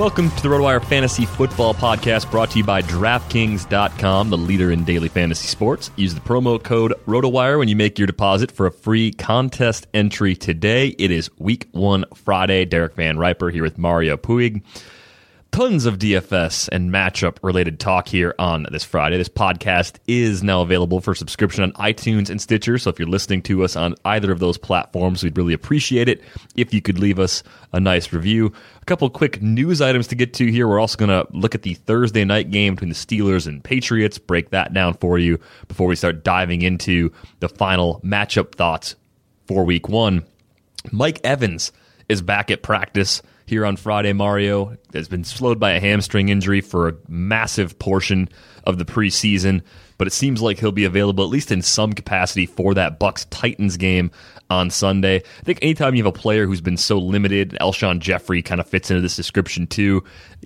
Welcome to the RotoWire Fantasy Football Podcast brought to you by DraftKings.com, the leader in daily fantasy sports. Use the promo code RotoWire when you make your deposit for a free contest entry today. It is week one Friday. Derek Van Riper here with Mario Puig. Tons of DFS and matchup related talk here on this Friday. This podcast is now available for subscription on iTunes and Stitcher. So if you're listening to us on either of those platforms, we'd really appreciate it if you could leave us a nice review. A couple quick news items to get to here. We're also going to look at the Thursday night game between the Steelers and Patriots, break that down for you before we start diving into the final matchup thoughts for week one. Mike Evans is back at practice here on Friday. Mario has been slowed by a hamstring injury for a massive portion of the preseason, but it seems like he'll be available at least in some capacity for that Bucs Titans game on Sunday. I think anytime you have a player who's been so limited, Alshon Jeffery kind of fits into this description too.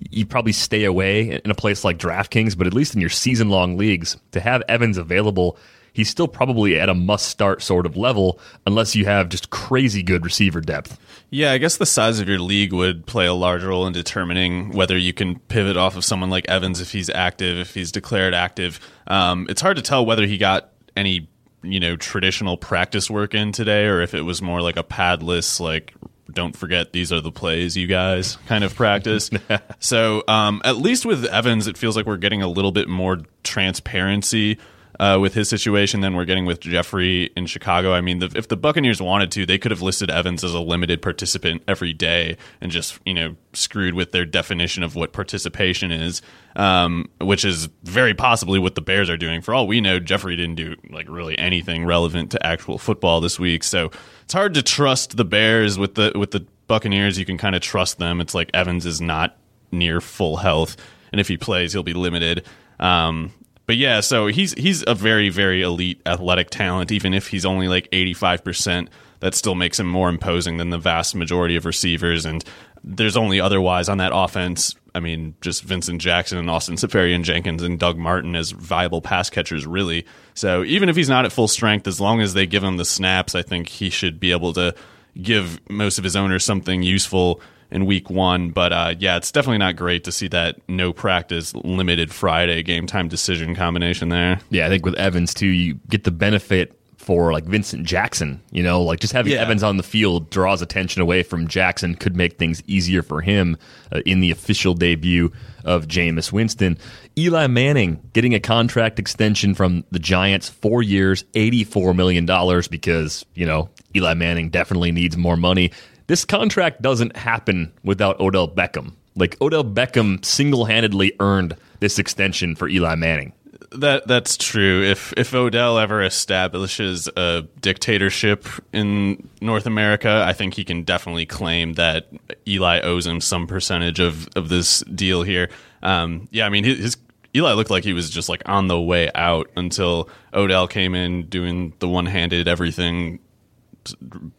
You probably stay away in a place like DraftKings, but at least in your season long leagues, to have Evans available he's still probably at a must start sort of level unless you have just crazy good receiver depth. Yeah, I guess the size of your league would play a large role in determining whether you can pivot off of someone like Evans if he's active, if he's declared active. Um, it's hard to tell whether he got any you know traditional practice work in today or if it was more like a padless like don't forget these are the plays you guys kind of practice so um, at least with evans it feels like we're getting a little bit more transparency uh, with his situation than we're getting with Jeffery in Chicago. I mean, the, if the Buccaneers wanted to, they could have listed Evans as a limited participant every day and just you know screwed with their definition of what participation is, um, which is very possibly what the Bears are doing. For all we know, Jeffery didn't do like really anything relevant to actual football this week, so it's hard to trust the Bears with the with the Buccaneers. You can kind of trust them. It's like Evans is not near full health, and if he plays, he'll be limited. Um, but yeah, so he's he's a very very elite athletic talent. Even if he's only like eighty five percent, that still makes him more imposing than the vast majority of receivers. And there's only otherwise on that offense. I mean, just Vincent Jackson and Austin Seferian-Jenkins and Doug Martin as viable pass catchers, really. So even if he's not at full strength, as long as they give him the snaps, I think he should be able to give most of his owners something useful in week one. But uh, yeah, it's definitely not great to see that no practice, limited Friday game time decision combination there. Yeah, I think with Evans too, you get the benefit for like Vincent Jackson. You know, like just having Yeah. Evans on the field draws attention away from Jackson, could make things easier for him uh, in the official debut of Jameis Winston. Eli Manning getting a contract extension from the Giants, four years, $84 million, because, you know, Eli Manning definitely needs more money. This contract doesn't happen without Odell Beckham. Like, Odell Beckham single handedly earned this extension for Eli Manning. That that's true. If if Odell ever establishes a dictatorship in North America, I think he can definitely claim that Eli owes him some percentage of of this deal here. Um, yeah, I mean his, his Eli looked like he was just like on the way out until Odell came in doing the one handed everything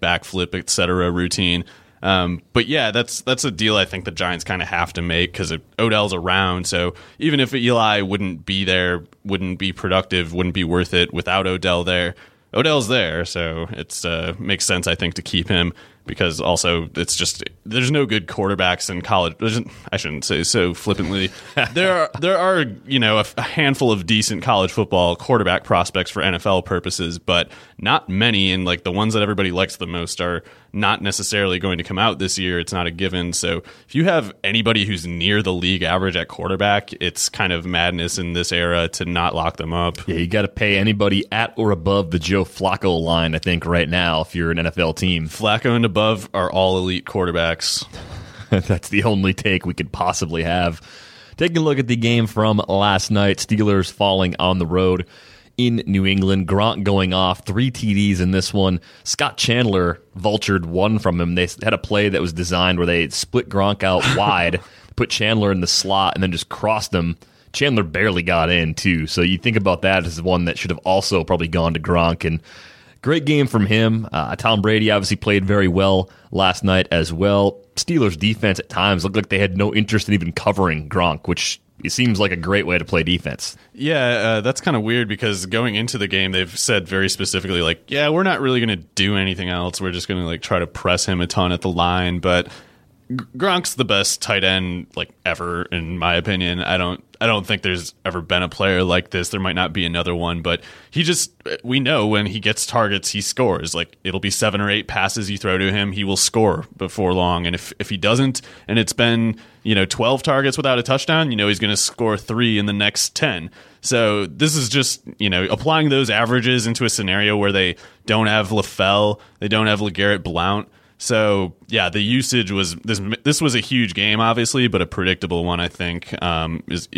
backflip, etc. routine. Um, but yeah, that's that's a deal I think the Giants kind of have to make because Odell's around. So even if Eli wouldn't be there, wouldn't be productive, wouldn't be worth it without Odell there. Odell's there, so it's uh, makes sense I think to keep him because also it's just there's no good quarterbacks in college. There's, I shouldn't say so flippantly. there are there are you know a, a handful of decent college football quarterback prospects for NFL purposes, but not many. And like the ones that everybody likes the most are not necessarily going to come out this year. It's not a given. So if you have anybody who's near the league average at quarterback, it's kind of madness in this era to not lock them up. Yeah, you got to pay anybody at or above the Joe Flacco line, I think, right now, if you're an NFL team. Flacco and above are all elite quarterbacks. That's the only take we could possibly have. Taking a look at the game from last night, Steelers falling on the road in New England. Gronk going off, three TDs in this one. Scott Chandler vultured one from him. They had a play that was designed where they split Gronk out wide, put Chandler in the slot, and then just crossed him. Chandler barely got in, too. So you think about that as one that should have also probably gone to Gronk. And Great game from him. Uh, Tom Brady obviously played very well last night as well. Steelers defense at times looked like they had no interest in even covering Gronk, which it seems like a great way to play defense. Yeah, uh, that's kind of weird because going into the game, they've said very specifically, like, yeah, we're not really going to do anything else. We're just going to like try to press him a ton at the line. But Gronk's the best tight end like ever, in my opinion. I don't, I don't think there's ever been a player like this. There might not be another one, but he just, we know when he gets targets, he scores. Like it'll be seven or eight passes you throw to him, he will score before long. And if if he doesn't, and it's been you know 12 targets without a touchdown, you know he's going to score three in the next 10. So this is just you know applying those averages into a scenario where they don't have LaFell, they don't have LeGarrette Blount. So yeah, the usage was this. This was a huge game, obviously, but a predictable one. I think um, is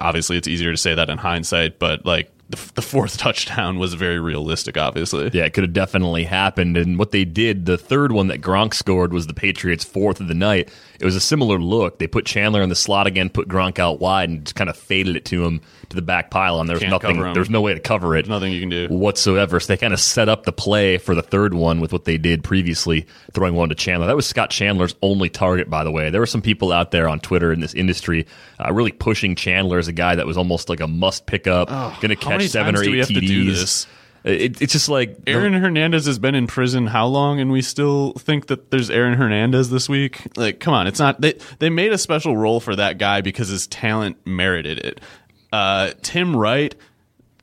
obviously it's easier to say that in hindsight, but like the, the fourth touchdown was very realistic. Obviously, Yeah, it could have definitely happened. And what they did, the third one that Gronk scored was the Patriots' fourth of the night. It was a similar look. They put Chandler in the slot again, put Gronk out wide, and just kind of faded it to him to the back pylon. There was nothing. There's no way to cover it. nothing you can do. whatsoever. So they kind of set up the play for the third one with what they did previously, throwing one to Chandler. That was Scott Chandler's only target, by the way. There were some people out there on Twitter in this industry uh, really pushing Chandler as a guy that was almost like a must pick up, going to catch seven or eight TDs. It, it's just like Aaron Hernandez has been in prison how long, and we still think that there's Aaron Hernandez this week? Like, come on, it's not. They they made a special role for that guy because his talent merited it. Uh, Tim Wright,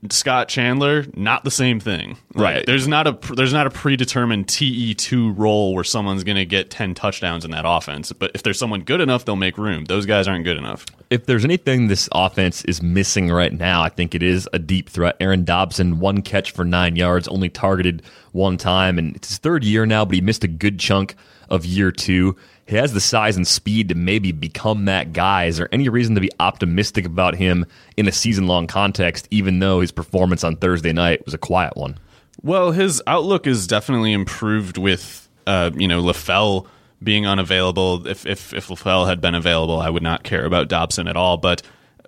Scott Chandler, not the same thing. Like, Right. There's not a there's not a predetermined TE two role where someone's going to get ten touchdowns in that offense. But if there's someone good enough, they'll make room. Those guys aren't good enough. If there's anything this offense is missing right now, I think it is a deep threat. Aaron Dobson, one catch for nine yards, only targeted one time, and it's his third year now, but he missed a good chunk of year two. He has the size and speed to maybe become that guy. Is there any reason to be optimistic about him in a season long context, even though his performance on Thursday night was a quiet one? Well, his outlook is definitely improved with uh, you know LaFell being unavailable. If if if LaFell had been available, I would not care about Dobson at all. But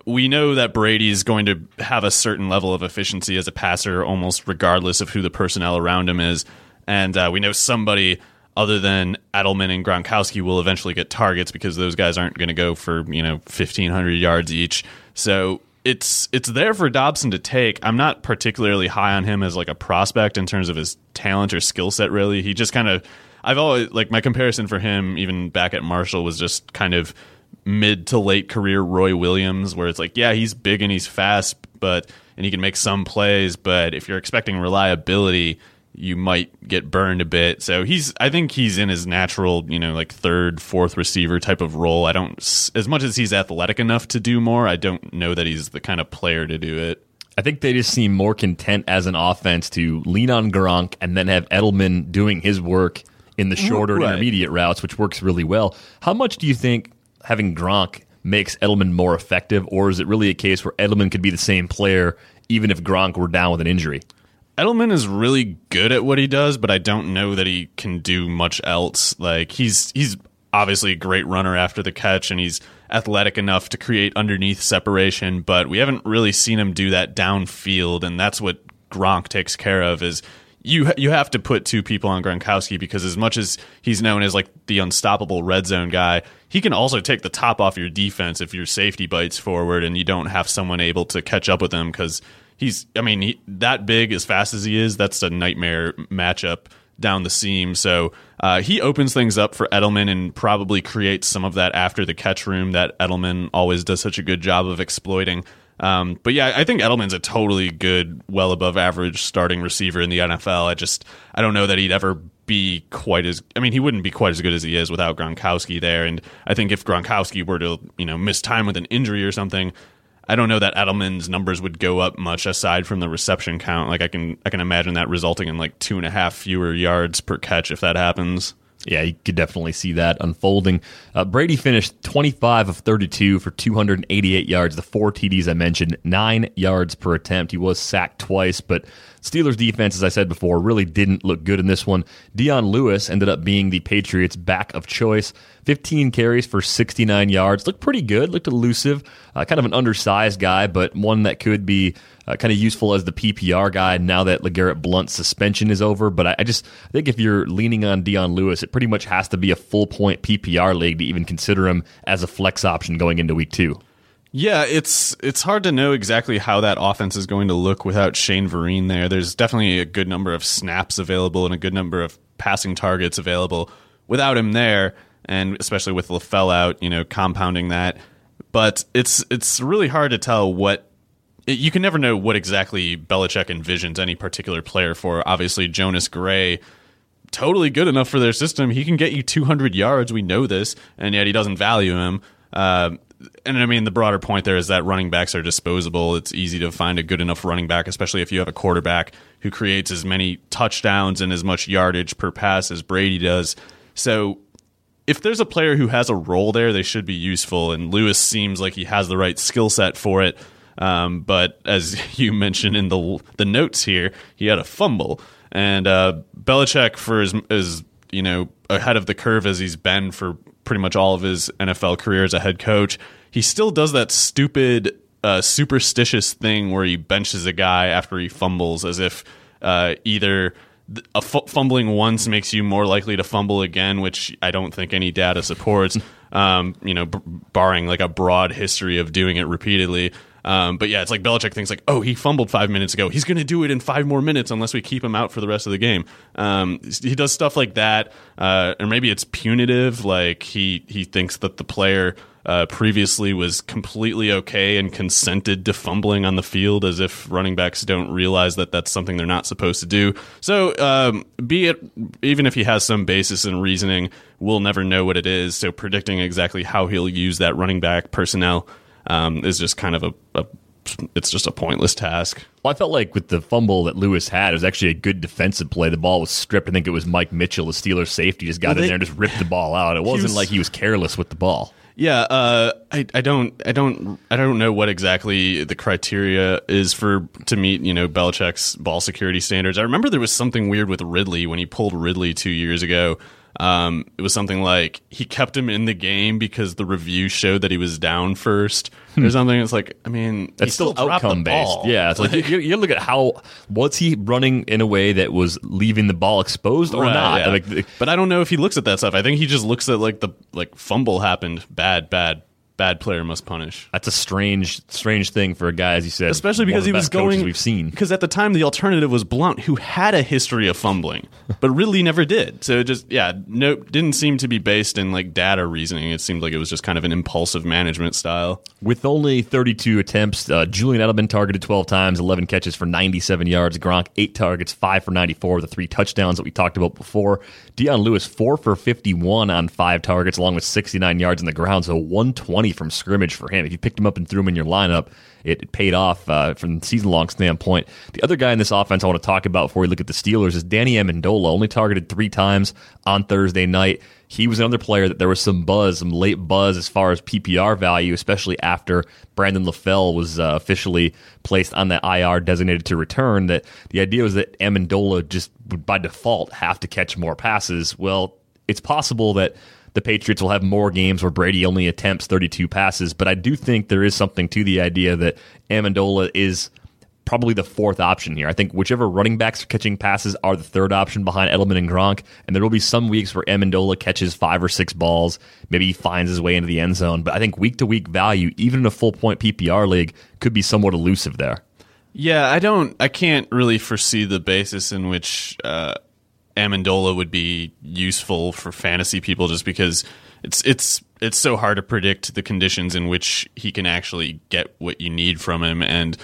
we know that Brady's going to have a certain level of efficiency as a passer, almost regardless of who the personnel around him is. And uh, we know somebody other than Edelman and Gronkowski will eventually get targets because those guys aren't going to go for you know fifteen hundred yards each. So it's it's there for Dobson to take. I'm not particularly high on him as like a prospect in terms of his talent or skill set. Really, he just kind of I've always like my comparison for him even back at Marshall was just kind of mid to late career Roy Williams, where it's like yeah he's big and he's fast, but and he can make some plays, but if you're expecting reliability. You might get burned a bit, so he's. I think he's in his natural, you know, like third, fourth receiver type of role. I don't, as much as he's athletic enough to do more. I don't know that he's the kind of player to do it. I think they just seem more content as an offense to lean on Gronk and then have Edelman doing his work in the shorter Right. intermediate routes, which works really well. How much do you think having Gronk makes Edelman more effective, or is it really a case where Edelman could be the same player even if Gronk were down with an injury? Edelman is really good at what he does, but I don't know that he can do much else. Like he's he's obviously a great runner after the catch, and he's athletic enough to create underneath separation. But we haven't really seen him do that downfield, and that's what Gronk takes care of. Is you you have to put two people on Gronkowski because as much as he's known as like the unstoppable red zone guy, he can also take the top off your defense if your safety bites forward and you don't have someone able to catch up with him because he's I mean he, that big as fast as he is, that's a nightmare matchup down the seam. So uh, he opens things up for Edelman and probably creates some of that after the catch room that Edelman always does such a good job of exploiting. Um, but yeah, I think Edelman's a totally good, well above average starting receiver in the NFL. I just I don't know that he'd ever be quite as I mean he wouldn't be quite as good as he is without Gronkowski there. And I think if Gronkowski were to you know miss time with an injury or something, I don't know that Edelman's numbers would go up much aside from the reception count. Like I can I can imagine that resulting in like two and a half fewer yards per catch if that happens. Yeah, you could definitely see that unfolding. Uh, Brady finished 25 of 32 for 288 yards, the four TDs I mentioned, nine yards per attempt. He was sacked twice, but Steelers defense, as I said before, really didn't look good in this one. Dion Lewis ended up being the Patriots' back of choice. 15 carries for 69 yards. Looked pretty good, looked elusive. Uh, kind of an undersized guy, but one that could be uh, kind of useful as the PPR guy now that LeGarrette Blount's suspension is over. But I, I just I think if you're leaning on Dion Lewis, it pretty much has to be a full point PPR league to even consider him as a flex option going into week two. Yeah, it's it's hard to know exactly how that offense is going to look without Shane Vereen there. There's definitely a good number of snaps available and a good number of passing targets available without him there, and especially with LaFell out, you know, compounding that. But it's it's really hard to tell what it- you can never know what exactly Belichick envisions any particular player for. Obviously, Jonas Gray totally good enough for their system. He can get you 200 yards. We know this, and yet he doesn't value him. Uh, and I mean, the broader point there is that running backs are disposable. It's easy to find a good enough running back, especially if you have a quarterback who creates as many touchdowns and as much yardage per pass as Brady does. So if there's a player who has a role there, they should be useful. And Lewis seems like he has the right skill set for it. Um, but as you mentioned in the the notes here, he had a fumble, and uh, Belichick, for as, as you know, ahead of the curve as he's been for pretty much all of his NFL career as a head coach, he still does that stupid, uh, superstitious thing where he benches a guy after he fumbles, as if uh, either th- a fumbling once makes you more likely to fumble again, which I don't think any data supports. Um, you know, b- barring like a broad history of doing it repeatedly. Um, but yeah, it's like Belichick thinks like, oh, he fumbled five minutes ago. He's going to do it in five more minutes unless we keep him out for the rest of the game. Um, he does stuff like that, uh, or maybe it's punitive. Like he he thinks that the player uh, previously was completely okay and consented to fumbling on the field as if running backs don't realize that that's something they're not supposed to do. So, um, be it even if he has some basis in reasoning, we'll never know what it is. So, predicting exactly how he'll use that running back personnel um, is just kind of a, a it's just a pointless task. Well, I felt like with the fumble that Lewis had, it was actually a good defensive play. The ball was stripped. I think it was Mike Mitchell, the Steelers safety, just got Well, in there and just ripped the ball out. It wasn't was- like he was careless with the ball. Yeah, uh, I, I don't, I don't, I don't know what exactly the criteria is for to meet, you know, Belichick's ball security standards. I remember there was something weird with Ridley when he pulled Ridley two years ago. Um, it was something like he kept him in the game because the review showed that he was down first or something. It's like, I mean, That's still, the outcome based. Yeah, it's like, you, you look at how was he running in a way that was leaving the ball exposed or Right, not? yeah. Like, the- but I don't know if he looks at that stuff. I think he just looks at like the like fumble happened, bad, bad, bad player must punish. that's a strange, strange thing for a guy, as you said, especially because he was going we've seen. because at the time the alternative was Blount who had a history of fumbling but really never did so it just yeah no didn't seem to be based in like data reasoning it seemed like it was just kind of an impulsive management style With only 32 attempts, uh, Julian Edelman targeted 12 times, 11 catches for 97 yards. Gronk, eight targets, five for 94, the three touchdowns that we talked about before. Dion Lewis, four for 51 on five targets, along with 69 yards on the ground, so 120 from scrimmage for him. If you picked him up and threw him in your lineup, it, it paid off uh, from the season long standpoint. The other guy in this offense I want to talk about before we look at the Steelers is Danny Amendola, only targeted three times on Thursday night. He was another player that there was some buzz, some late buzz as far as PPR value, especially after Brandon LaFell was uh, officially placed on the IR designated to return. That the idea was that Amendola just would by default have to catch more passes. Well, it's possible that the Patriots will have more games where Brady only attempts 32 passes, but I do think there is something to the idea that Amendola is probably the fourth option here. I think whichever running backs are catching passes are the third option behind Edelman and Gronk, and there will be some weeks where Amendola catches five or six balls, maybe he finds his way into the end zone, but I think week to week value, even in a full point PPR league, could be somewhat elusive there. yeah I don't I can't really foresee the basis in which uh, Amendola would be useful for fantasy people just because it's it's it's so hard to predict the conditions in which he can actually get what you need from him. And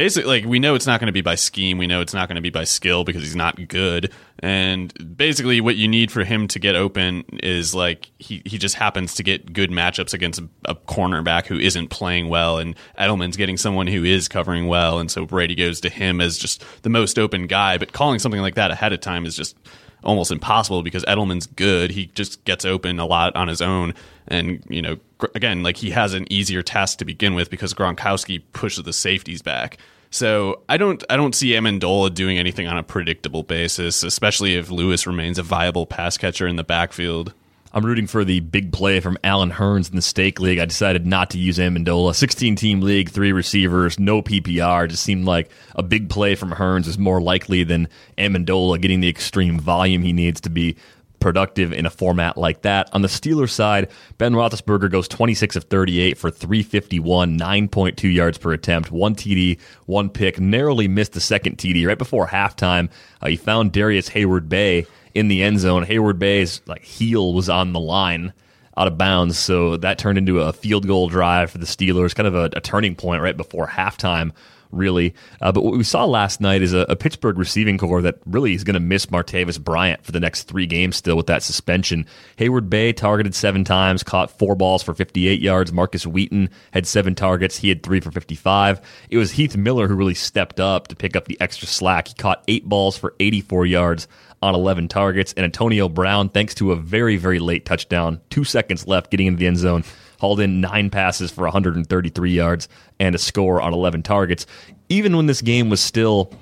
basically like we know it's not going to be by scheme we know it's not going to be by skill because he's not good and basically what you need for him to get open is like he, he just happens to get good matchups against a, a cornerback who isn't playing well and edelman's getting someone who is covering well and so brady goes to him as just the most open guy but calling something like that ahead of time is just almost impossible because Edelman's good. He just gets open a lot on his own. And, you know, again, like he has an easier task to begin with because Gronkowski pushes the safeties back. So I don't I don't see Amendola doing anything on a predictable basis, especially if Lewis remains a viable pass catcher in the backfield. I'm rooting for the big play from Allen Hurns in the Stake League. I decided not to use Amendola. 16 team league, three receivers, no PPR. Just seemed like a big play from Hurns is more likely than Amendola getting the extreme volume he needs to be productive in a format like that. On the Steelers side, Ben Roethlisberger goes 26 of 38 for 351, 9.2 yards per attempt, one TD, one pick, narrowly missed the second TD right before halftime. Uh, he found Darrius Heyward-Bey in the end zone. Heyward-Bey's like heel was on the line out of bounds, so that turned into a field goal drive for the Steelers, kind of a, a turning point right before halftime. Really, uh, but what we saw last night is a, a Pittsburgh receiving corps that really is going to miss Martavis Bryant for the next three games still with that suspension. Heyward-Bey targeted seven times, caught four balls for 58 yards. Markus Wheaton had seven targets, he had three for 55. It was Heath Miller who really stepped up to pick up the extra slack. He caught eight balls for 84 yards on 11 targets. And Antonio Brown, thanks to a very, very late touchdown, two seconds left getting into the end zone, hauled in nine passes for 133 yards and a score on 11 targets. Even when this game was still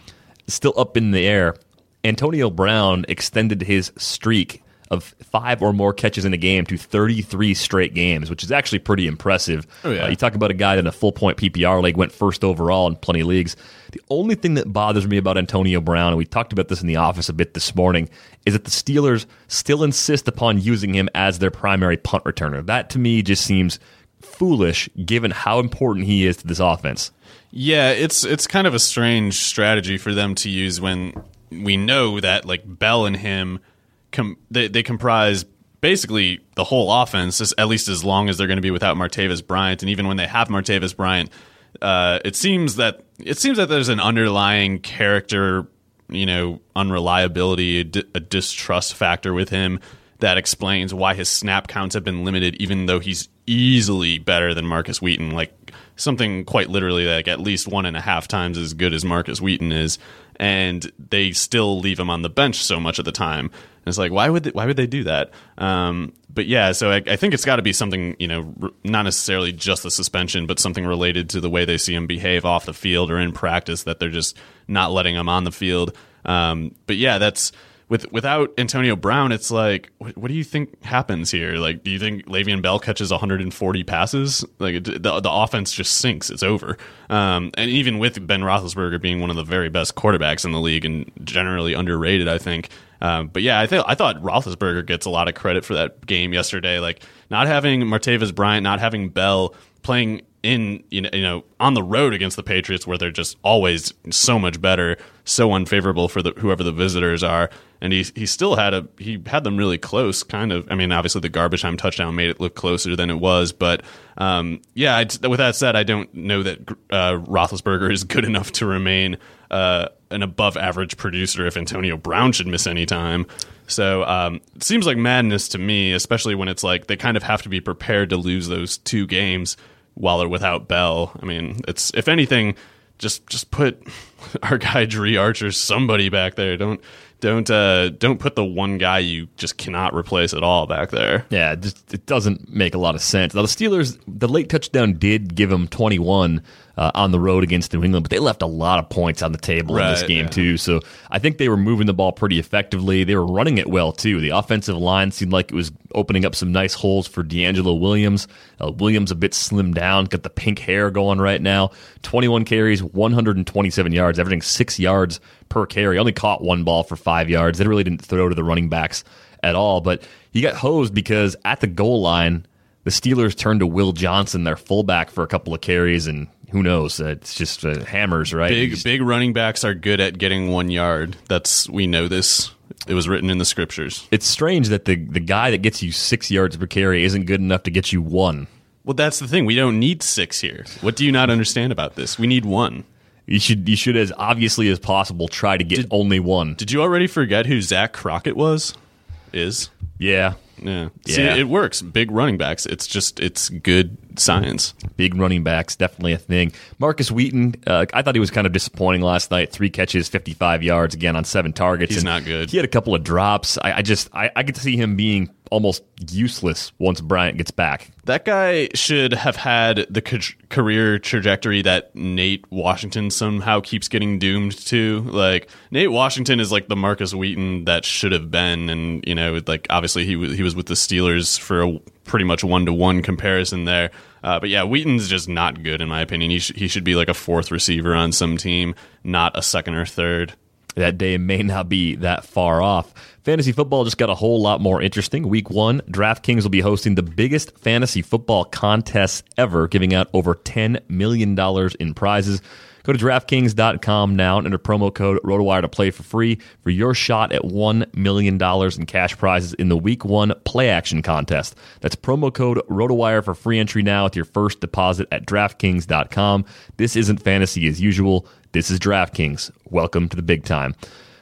still up in the air, Antonio Brown extended his streak of five or more catches in a game to 33 straight games, which is actually pretty impressive. Oh, yeah. Uh, you talk about a guy that in a full point PPR league went first overall in plenty of leagues. The only thing that bothers me about Antonio Brown, and we talked about this in the office a bit this morning, is that the Steelers still insist upon using him as their primary punt returner. That to me just seems foolish given how important he is to this offense. Yeah, it's it's kind of a strange strategy for them to use when we know that like Bell and him com- they, they comprise basically the whole offense, at least as long as they're going to be without Martavis Bryant, and even when they have Martavis Bryant, uh, it seems that it seems that there's an underlying character, you know, unreliability, a, d- a distrust factor with him that explains why his snap counts have been limited, even though he's easily better than Markus Wheaton, like something quite literally like at least one and a half times as good as Markus Wheaton is, and they still leave him on the bench so much of the time. And it's like, why would they, why would they do that? Um, but yeah, so I, I think it's got to be something you know, not necessarily just the suspension, but something related to the way they see him behave off the field or in practice that they're just not letting him on the field. Um, but yeah, that's with without Antonio Brown, it's like, what, what, do you think happens here? Like, do you think Le'Veon Bell catches 140 passes? Like, the the offense just sinks. It's over. Um, and even with Ben Roethlisberger being one of the very best quarterbacks in the league and generally underrated, I think. Um, but yeah, I think I thought Roethlisberger gets a lot of credit for that game yesterday. Like, not having Martavis Bryant, not having Bell playing in you know, you know on the road against the Patriots where they're just always so much better, so unfavorable for the whoever the visitors are, and he he still had a he had them really close, kind of. I mean, obviously the garbage time touchdown made it look closer than it was, but um, yeah. I, with that said, I don't know that uh, Roethlisberger is good enough to remain uh, an above average producer if Antonio Brown should miss any time. So um, it seems like madness to me, especially when it's like they kind of have to be prepared to lose those two games while they're without Bell. I mean, it's if anything, just just put our guy Dri Archer somebody back there. Don't don't uh, don't put the one guy you just cannot replace at all back there. Yeah, it, just, it doesn't make a lot of sense. Now the Steelers, the late touchdown did give them 21 uh, on the road against New England, but they left a lot of points on the table right, in this game yeah. too. So I think they were moving the ball pretty effectively. They were running it well too. The offensive line seemed like it was opening up some nice holes for DeAngelo Williams. Uh, Williams a bit slimmed down, got the pink hair going right now. 21 carries, 127 yards, averaging six yards per carry. Only caught one ball for five yards. They really didn't throw to the running backs at all. But he got hosed because at the goal line, the Steelers turned to Will Johnson, their fullback, for a couple of carries, and who knows? It's just uh, hammers, right? Big big running backs are good at getting one yard. That's we know this. It was written in the scriptures. It's strange that the the guy that gets you six yards per carry isn't good enough to get you one. Well, that's the thing. We don't need six here. What do you not understand about this? We need one. You should you should as obviously as possible try to get did, only one. Did you already forget who Zach Crockett was? Is yeah. Yeah. yeah. See, it works. Big running backs. It's just it's good science. Big running backs, definitely a thing. Markus Wheaton, uh, I thought he was kind of disappointing last night. Three catches, 55 yards, again on seven targets. He's not good. He had a couple of drops. I, I just, I, I could see him being almost useless once Bryant gets back. That guy should have had the career trajectory that Nate Washington somehow keeps getting doomed to. Like Nate Washington is like the Markus Wheaton that should have been, and you know, like obviously he was he was with the Steelers for a pretty much one to one comparison there. Uh, but yeah, Wheaton's just not good in my opinion. He, sh- he should be like a fourth receiver on some team, not a second or third. That day may not be that far off. Fantasy football just got a whole lot more interesting. Week one, DraftKings will be hosting the biggest fantasy football contest ever, giving out over $10 million in prizes. Go to DraftKings.com now and enter promo code ROTOWIRE to play for free for your shot at $1 million in cash prizes in the Week 1 Play Action Contest. That's promo code ROTOWIRE for free entry now with your first deposit at DraftKings.com. This isn't fantasy as usual. This is DraftKings. Welcome to the big time.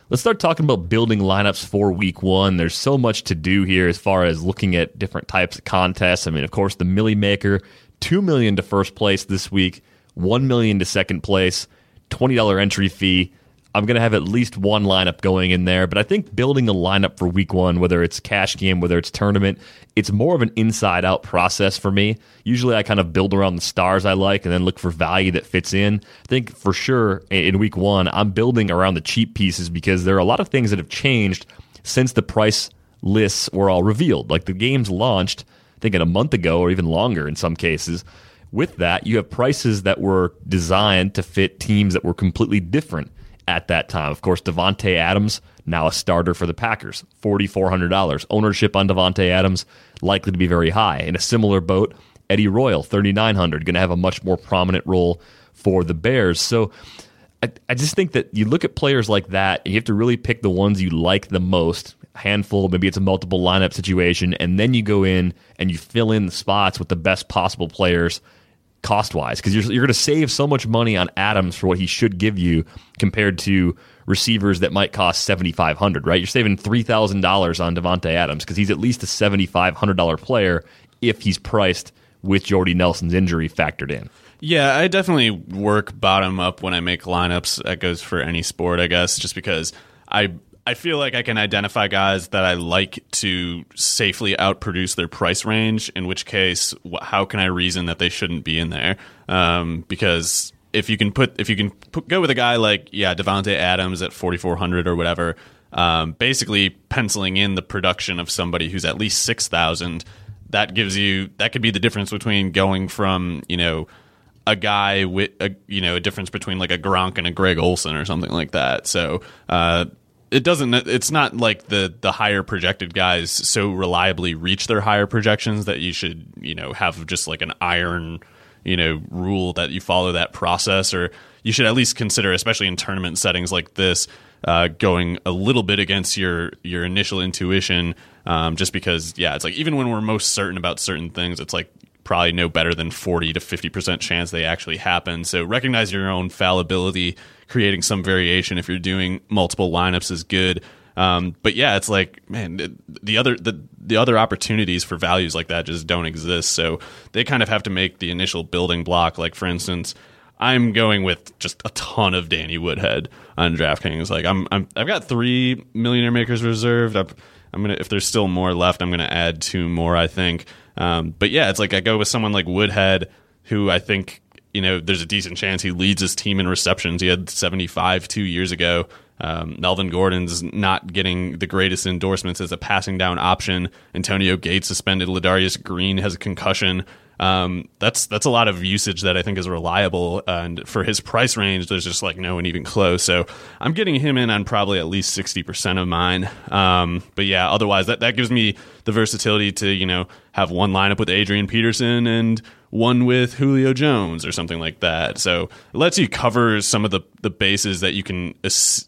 Let's start talking about building lineups for week one. There's so much to do here as far as looking at different types of contests. I mean, of course, the Millie Maker, two million to first place this week. 1 million to second place, $20 entry fee. I'm going to have at least one lineup going in there, but I think building a lineup for week one, whether it's cash game, whether it's tournament, it's more of an inside out process for me. Usually I kind of build around the stars I like and then look for value that fits in. I think for sure in week one, I'm building around the cheap pieces because there are a lot of things that have changed since the price lists were all revealed. Like the games launched, I think, in a month ago or even longer in some cases with that, you have prices that were designed to fit teams that were completely different at that time. Of course, Davante Adams, now a starter for the Packers, $4,400. Ownership on Davante Adams likely to be very high. In a similar boat, Eddie Royal, 3900 going to have a much more prominent role for the Bears. So I, I just think that you look at players like that, and you have to really pick the ones you like the most. handful, maybe it's a multiple lineup situation, and then you go in and you fill in the spots with the best possible players cost wise because you're, you're going to save so much money on Adams for what he should give you compared to receivers that might cost 7500 right? You're saving $3,000 on Davante Adams because he's at least a $7,500 player if he's priced with Jordy Nelson's injury factored in. Yeah, I definitely work bottom up when I make lineups. That goes for any sport, I guess, just because I I feel like I can identify guys that I like to safely outproduce their price range. In which case, how can I reason that they shouldn't be in there? Um, because if you can put if you can put, go with a guy like yeah Davante Adams at 4400 or whatever, um, basically penciling in the production of somebody who's at least six thousand, that gives you that could be the difference between going from you know a guy with a you know a difference between like a Gronk and a Greg Olsen or something like that. So. Uh, it doesn't it's not like the the higher projected guys so reliably reach their higher projections that you should you know have just like an iron you know rule that you follow that process or you should at least consider especially in tournament settings like this uh, going a little bit against your your initial intuition um, just because yeah it's like even when we're most certain about certain things it's like probably no better than 40 to 50% chance they actually happen so recognize your own fallibility creating some variation if you're doing multiple lineups is good. Um, but yeah, it's like man, the other the the other opportunities for values like that just don't exist. So they kind of have to make the initial building block. Like for instance, I'm going with just a ton of Danny Woodhead on DraftKings. Like I'm, I'm I've got three millionaire makers reserved. I'm, I'm gonna if there's still more left, I'm gonna add two more. I think. Um, but yeah, it's like I go with someone like Woodhead, who I think you know, there's a decent chance he leads his team in receptions. He had 75 two years ago. Um, Melvin Gordon's not getting the greatest endorsements as a passing down option. Antonio Gates suspended. Ladarius Green has a concussion. Um, that's that's a lot of usage that I think is reliable, and for his price range, there's just like no one even close. So I'm getting him in on probably at least sixty percent of mine. Um, but yeah, otherwise that that gives me the versatility to you know have one lineup with Adrian Peterson and one with Julio Jones or something like that. So it lets you cover some of the, the bases that you can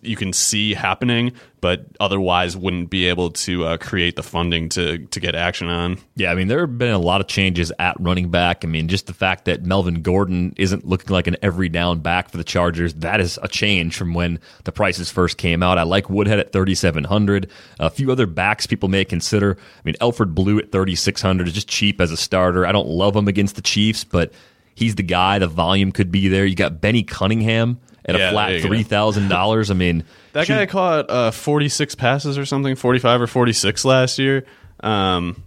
you can see happening, but otherwise wouldn't be able to uh, create the funding to to get action on. Yeah, I mean there have been a lot of changes at running back. I mean just the fact that Melvin Gordon isn't looking like an every down back for the Chargers, that is a change from when the prices first came out. I like Woodhead at 3700. A few other backs people may consider. I mean Alfred Blue at 3600 is just cheap as a starter. I don't love him against the Chiefs, but he's the guy. The volume could be there. You got Benny Cunningham at yeah, a flat three thousand dollars. I mean, that should, guy caught uh, forty six passes or something, forty five or forty six last year. Um,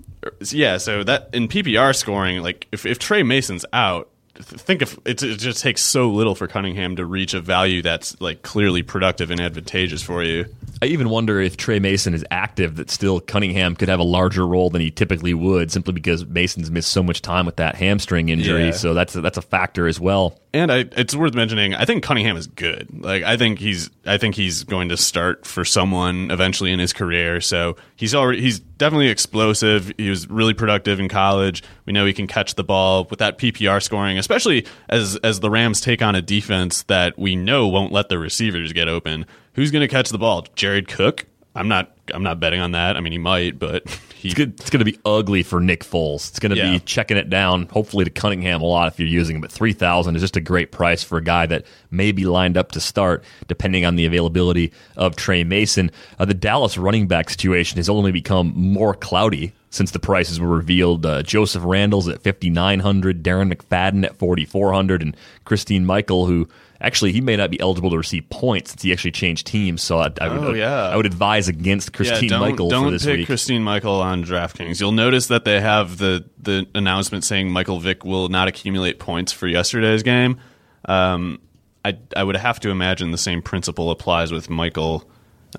yeah, so that in PPR scoring, like if, if Tre Mason's out, think if it, it, just takes so little for Cunningham to reach a value that's like clearly productive and advantageous for you. I even wonder if Tre Mason is active that still Cunningham could have a larger role than he typically would simply because Mason's missed so much time with that hamstring injury. Yeah. So that's a, that's a factor as well. And I, it's worth mentioning. I think Cunningham is good. Like I think he's I think he's going to start for someone eventually in his career. So he's already he's definitely explosive. He was really productive in college. We know he can catch the ball with that PPR scoring, especially as as the Rams take on a defense that we know won't let the receivers get open. Who's going to catch the ball? Jared Cook. I'm not I'm not betting on that. I mean, he might, but he, it's, it's going to be ugly for Nick Foles. It's going to yeah. be checking it down, hopefully to Cunningham a lot if you're using him. But three thousand is just a great price for a guy that may be lined up to start, depending on the availability of Tre Mason. Uh, the Dallas running back situation has only become more cloudy since the prices were revealed. Uh, Joseph Randle's at 5,900, Darren McFadden at 4,400, and Christine Michael, who actually he may not be eligible to receive points since he actually changed teams. So I, I would, oh, yeah. I would advise against Christine yeah, don't, Michael don't for this pick week. Christine Michael on DraftKings. You'll notice that they have the the announcement saying Michael Vick will not accumulate points for yesterday's game. Um, I I would have to imagine the same principle applies with Michael.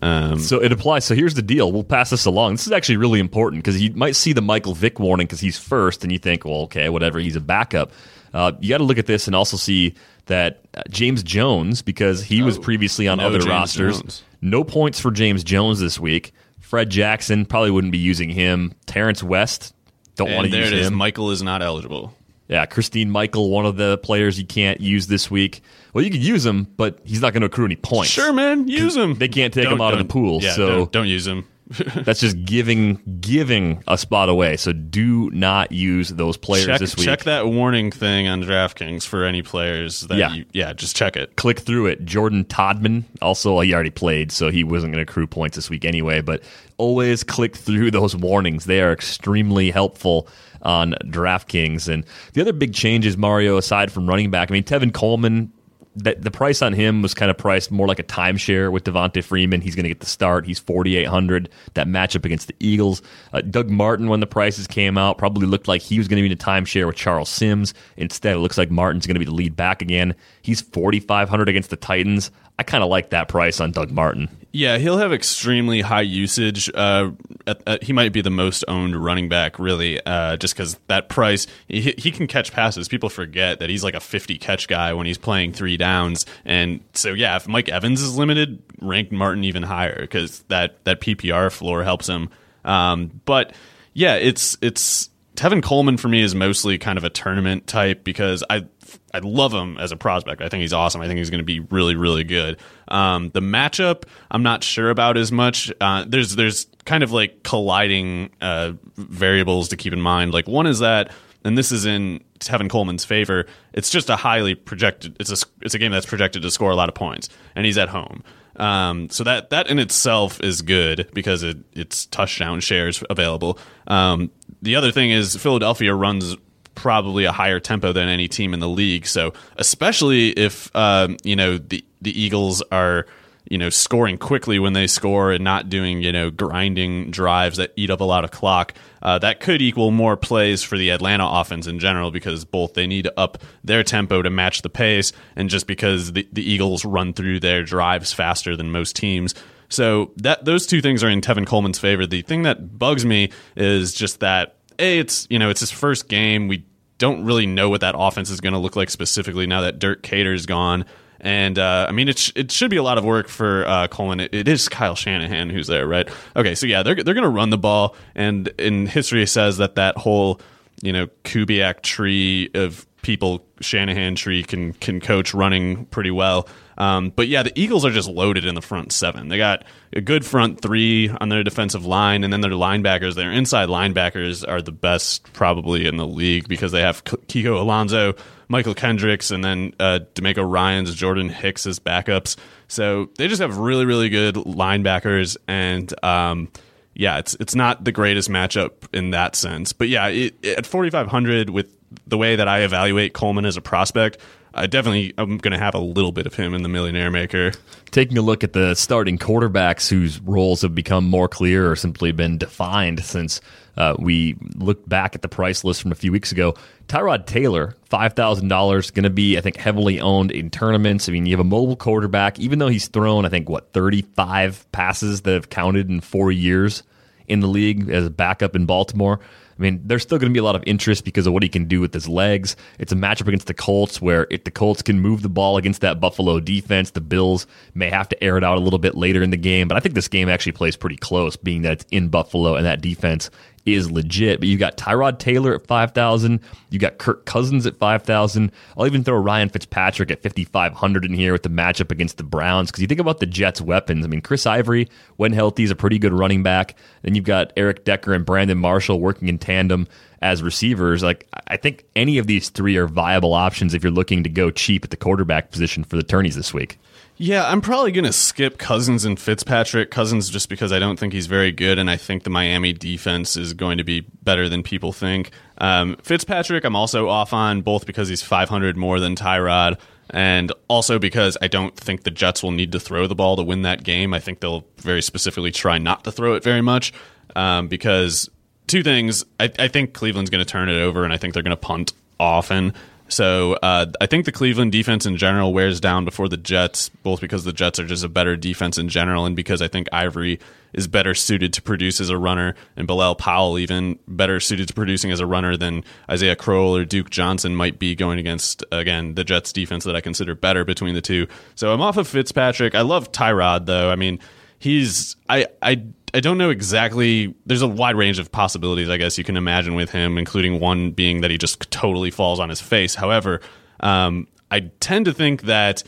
Um, so it applies. So here's the deal. We'll pass this along. This is actually really important because you might see the Michael Vick warning because he's first, and you think, well, okay, whatever, he's a backup. Uh, you got to look at this and also see that uh, James Jones, because he oh, was previously on no other James rosters, Jones. no points for James Jones this week. Fred Jackson probably wouldn't be using him. Terrance West, don't want to use him. Michael is not eligible. Yeah, Christine Michael, one of the players you can't use this week. Well, you could use him, but he's not going to accrue any points. Sure, man, use him. They can't take don't, him out of the pool. Yeah, so don't, don't use him. That's just giving giving a spot away. So do not use those players check, this week. check that warning thing on DraftKings for any players that Yeah. you, yeah, just check it. click through it. Jordan Todman, also he already played, so he wasn't going to accrue points this week anyway. But always click through those warnings; they are extremely helpful on DraftKings. And the other big change is Mario, aside from running back. I mean, Tevin Coleman. That the price on him was kind of priced more like a timeshare with Devonta Freeman. He's going to get the start. He's forty eight hundred. That matchup against the Eagles. Uh, Doug Martin, when the prices came out, probably looked like he was going to be in a timeshare with Charles Sims. Instead, it looks like Martin's going to be the lead back again. He's forty five hundred against the Titans. I kind of like that price on Doug Martin. Yeah, he'll have extremely high usage. Uh, at, at, he might be the most owned running back, really, uh, just because that price. He, he can catch passes. People forget that he's like a 50 catch guy when he's playing three downs. And so, yeah, if Mike Evans is limited, rank Martin even higher because that, that PPR floor helps him. Um, but yeah, it's it's Tevin Coleman for me is mostly kind of a tournament type because I I love him as a prospect. I think he's awesome. I think he's going to be really really good. Um, the matchup I'm not sure about as much. Uh, there's there's kind of like colliding uh, variables to keep in mind. Like one is that, and this is in Tevin Coleman's favor. It's just a highly projected. It's a it's a game that's projected to score a lot of points, and he's at home. Um, so that that in itself is good because it, it's touchdown shares available. Um, the other thing is Philadelphia runs probably a higher tempo than any team in the league. So especially if um, you know the the Eagles are you know scoring quickly when they score and not doing you know grinding drives that eat up a lot of clock. Uh, that could equal more plays for the Atlanta offense in general because both they need to up their tempo to match the pace, and just because the, the Eagles run through their drives faster than most teams. So that those two things are in Tevin Coleman's favor. The thing that bugs me is just that a it's you know it's his first game. We don't really know what that offense is going to look like specifically now that Dirk Koetter's gone. And uh, I mean, it, sh- it should be a lot of work for uh, Coleman. It, it is Kyle Shanahan who's there, right? Okay, so yeah, they're they're going to run the ball, and in history says that that whole you know Kubiak tree of people Shanahan tree can can coach running pretty well. Um, but yeah, the Eagles are just loaded in the front seven. They got a good front three on their defensive line, and then their linebackers, their inside linebackers are the best probably in the league because they have Kiko Alonso, Mychal Kendricks, and then uh, DeMeco Ryans, Jordan Hicks as backups. So they just have really, really good linebackers, and um, yeah, it's it's not the greatest matchup in that sense. But yeah, it, at 4,500 with the way that I evaluate Coleman as a prospect, I definitely I'm going to have a little bit of him in the Millionaire Maker. Taking a look at the starting quarterbacks whose roles have become more clear or simply been defined since uh, we looked back at the price list from a few weeks ago. Tyrod Taylor, five thousand dollars, going to be I think heavily owned in tournaments. I mean, you have a mobile quarterback, even though he's thrown I think what thirty five passes that have counted in four years in the league as a backup in Baltimore. I mean, there's still going to be a lot of interest because of what he can do with his legs. It's a matchup against the Colts where if the Colts can move the ball against that Buffalo defense, the Bills may have to air it out a little bit later in the game. But I think this game actually plays pretty close, being that it's in Buffalo and that defense is legit. But you got Tyrod Taylor at 5,000. You got Kirk Cousins at 5,000. I'll even throw Ryan Fitzpatrick at 5,500 in here with the matchup against the Browns. Because you think about the Jets' weapons. I mean, Chris Ivory, when healthy, is a pretty good running back. Then you've got Eric Decker and Brandon Marshall working in tandem as receivers. Like, I think any of these three are viable options if you're looking to go cheap at the quarterback position for the tourneys this week. Yeah, I'm probably going to skip Cousins and Fitzpatrick. Cousins just because I don't think he's very good, and I think the Miami defense is going to be better than people think. Um, Fitzpatrick, I'm also off on both because he's 500 more than Tyrod, and also because I don't think the Jets will need to throw the ball to win that game. I think they'll very specifically try not to throw it very much um, because two things. I, I think Cleveland's going to turn it over, and I think they're going to punt often. So uh, I think the Cleveland defense in general wears down before the Jets, both because the Jets are just a better defense in general, and because I think Ivory is better suited to produce as a runner, and Bilal Powell even better suited to producing as a runner than Isaiah Crowell or Duke Johnson might be going against again the Jets defense that I consider better between the two. So I'm off of Fitzpatrick. I love Tyrod though. I mean, he's I I I don't know exactly. There's a wide range of possibilities, I guess you can imagine with him, including one being that he just totally falls on his face. However, um, I tend to think that,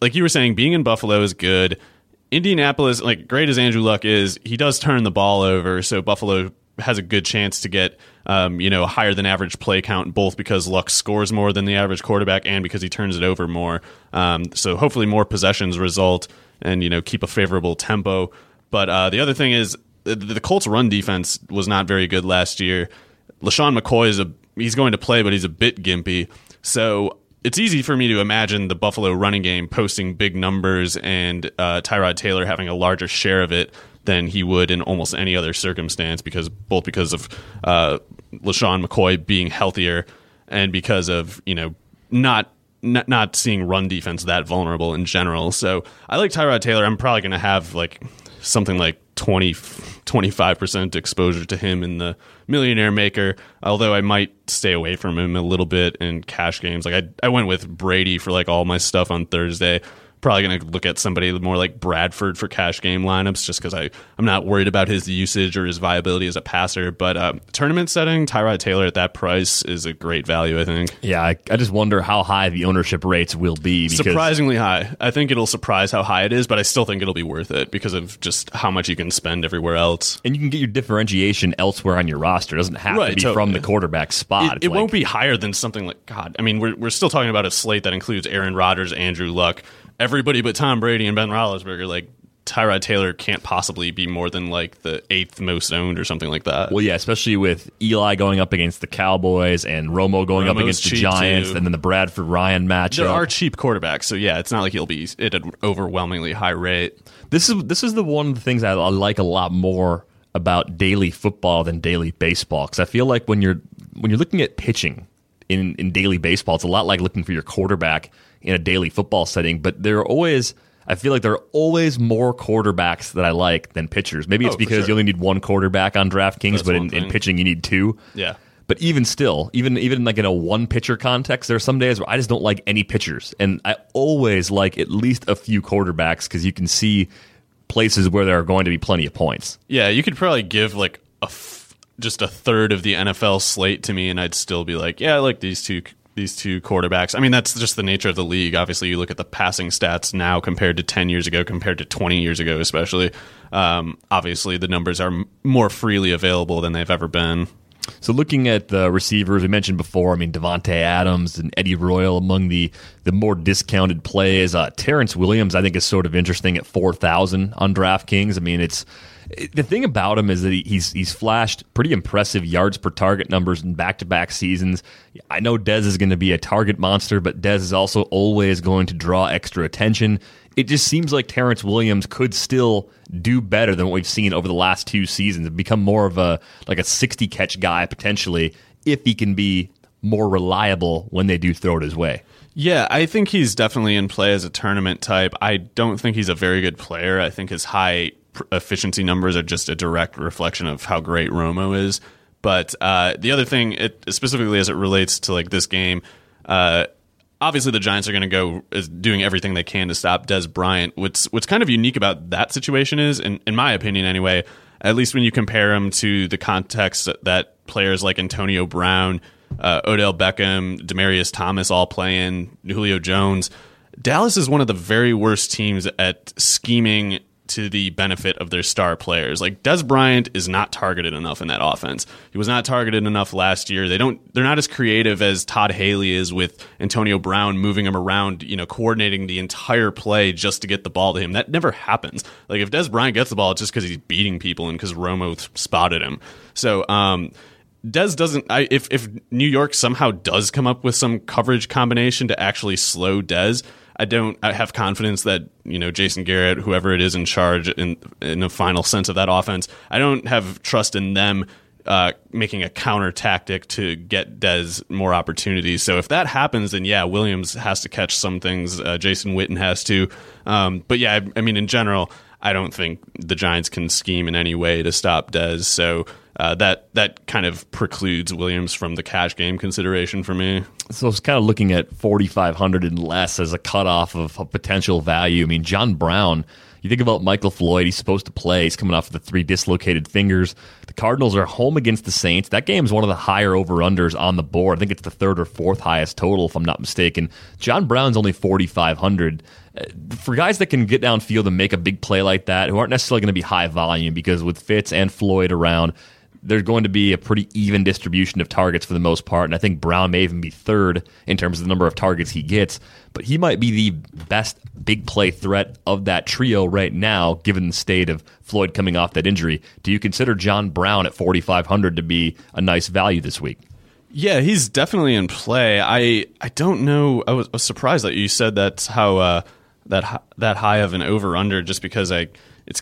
like you were saying, being in Buffalo is good. Indianapolis, like great as Andrew Luck is, he does turn the ball over, so Buffalo has a good chance to get um, you know higher than average play count, both because Luck scores more than the average quarterback and because he turns it over more. Um, so hopefully more possessions result and you know keep a favorable tempo. But uh, the other thing is the, Colts' run defense was not very good last year. LeSean McCoy is a he's going to play, but he's a bit gimpy. So it's easy for me to imagine the Buffalo running game posting big numbers and uh, Tyrod Taylor having a larger share of it than he would in almost any other circumstance because both because of uh, LeSean McCoy being healthier and because of you know not not, not seeing run defense that vulnerable in general. So I like Tyrod Taylor. I'm probably going to have like something like 20, 25% exposure to him in the millionaire maker, although I might stay away from him a little bit in cash games. Like I, I went with Brady for like all my stuff on Thursday probably going to look at somebody more like Bradford for cash game lineups just because I'm not worried about his usage or his viability as a passer. But uh, tournament setting, Tyrod Taylor at that price is a great value, I think. Yeah, I, I just wonder how high the ownership rates will be. Because, Surprisingly high. I think it'll surprise how high it is, but I still think it'll be worth it because of just how much you can spend everywhere else. And you can get your differentiation elsewhere on your roster. It doesn't have right, to be totally. from the quarterback spot. It, it like, won't be higher than something like, God, I mean, we're, we're still talking about a slate that includes Aaron Rodgers, Andrew Luck, everybody but Tom Brady and Ben Roethlisberger, like Tyrod Taylor can't possibly be more than like the eighth most owned or something like that. Well, yeah, especially with Eli going up against the Cowboys and Romo going Romo's up against the Giants, too. and then the Bradford Ryan matchup. There are cheap quarterbacks, so yeah, it's not like he'll be at an overwhelmingly high rate. This is this is the one of the things I, I like a lot more about daily football than daily baseball because I feel like when you're when you're looking at pitching in in daily baseball, it's a lot like looking for your quarterback in a daily football setting, but there are always I feel like there are always more quarterbacks that I like than pitchers. Maybe it's oh, because sure. you only need one quarterback on DraftKings, That's but in, in, pitching you need two. Yeah. But even still, even even like in a one pitcher context, there are some days where I just don't like any pitchers, and I always like at least a few quarterbacks because you can see places where there are going to be plenty of points. Yeah, you could probably give like a f- just a third of the NFL slate to me, and I'd still be like, yeah, I like these two these two quarterbacks. I mean, that's just the nature of the league. Obviously, you look at the passing stats now compared to 10 years ago, compared to 20 years ago, especially. Um, obviously, the numbers are more freely available than they've ever been. So, looking at the receivers we mentioned before, I mean Davante Adams and Eddie Royal among the the more discounted plays. Uh, Terrance Williams, I think, is sort of interesting at four thousand on DraftKings. I mean, it's the thing about him is that he's he's flashed pretty impressive yards per target numbers in back to back seasons. I know Dez is going to be a target monster, but Dez is also always going to draw extra attention. It just seems like Terrence Williams could still do better than what we've seen over the last two seasons and become more of a like a sixty catch guy potentially if he can be more reliable when they do throw it his way. Yeah, I think he's definitely in play as a tournament type. I don't think he's a very good player. I think his high efficiency numbers are just a direct reflection of how great Romo is. But uh, the other thing, it, specifically as it relates to like this game, uh, obviously the Giants are going to go is doing everything they can to stop Dez Bryant. What's what's kind of unique about that situation is, in, in my opinion anyway, at least when you compare him to the context that players like Antonio Brown, uh, Odell Beckham, Demaryius Thomas all playing, Julio Jones. Dallas is one of the very worst teams at scheming to the benefit of their star players. Like Dez Bryant is not targeted enough in that offense. He was not targeted enough last year. They don't they're not as creative as Todd Haley is with Antonio Brown moving him around, you know, coordinating the entire play just to get the ball to him. That never happens. Like if Dez Bryant gets the ball, it's just because he's beating people and because Romo spotted him. So um Dez doesn't. I, if if New York somehow does come up with some coverage combination to actually slow Dez, I don't I have confidence that you know Jason Garrett, whoever it is in charge in in the final sense of that offense, I don't have trust in them uh, making a counter tactic to get Dez more opportunities. So if that happens, then yeah, Williams has to catch some things. Uh, Jason Witten has to. Um, but yeah, I, I, mean, in general, I don't think the Giants can scheme in any way to stop Dez. So uh, that that kind of precludes Williams from the cash game consideration for me. So it's kind of looking at 4,500 and less as a cutoff of, potential value. I mean, John Brown, You think about Michael Floyd, he's supposed to play. He's coming off of the three dislocated fingers. The Cardinals are home against the Saints. That game is one of the higher over-unders on the board. I think it's the third or fourth highest total, if I'm not mistaken. John Brown's only 4,500 uh, for guys that can get downfield and make a big play like that, who aren't necessarily going to be high volume, because with Fitz and Floyd around, there's going to be a pretty even distribution of targets for the most part. And I think Brown may even be third in terms of the number of targets he gets. But he might be the best big play threat of that trio right now, given the state of Floyd coming off that injury. Do you consider John Brown at 4,500 to be a nice value this week? Yeah, he's definitely in play. I I don't know. I was, I was surprised that you said that's how uh, that that high of an over under, just because I it's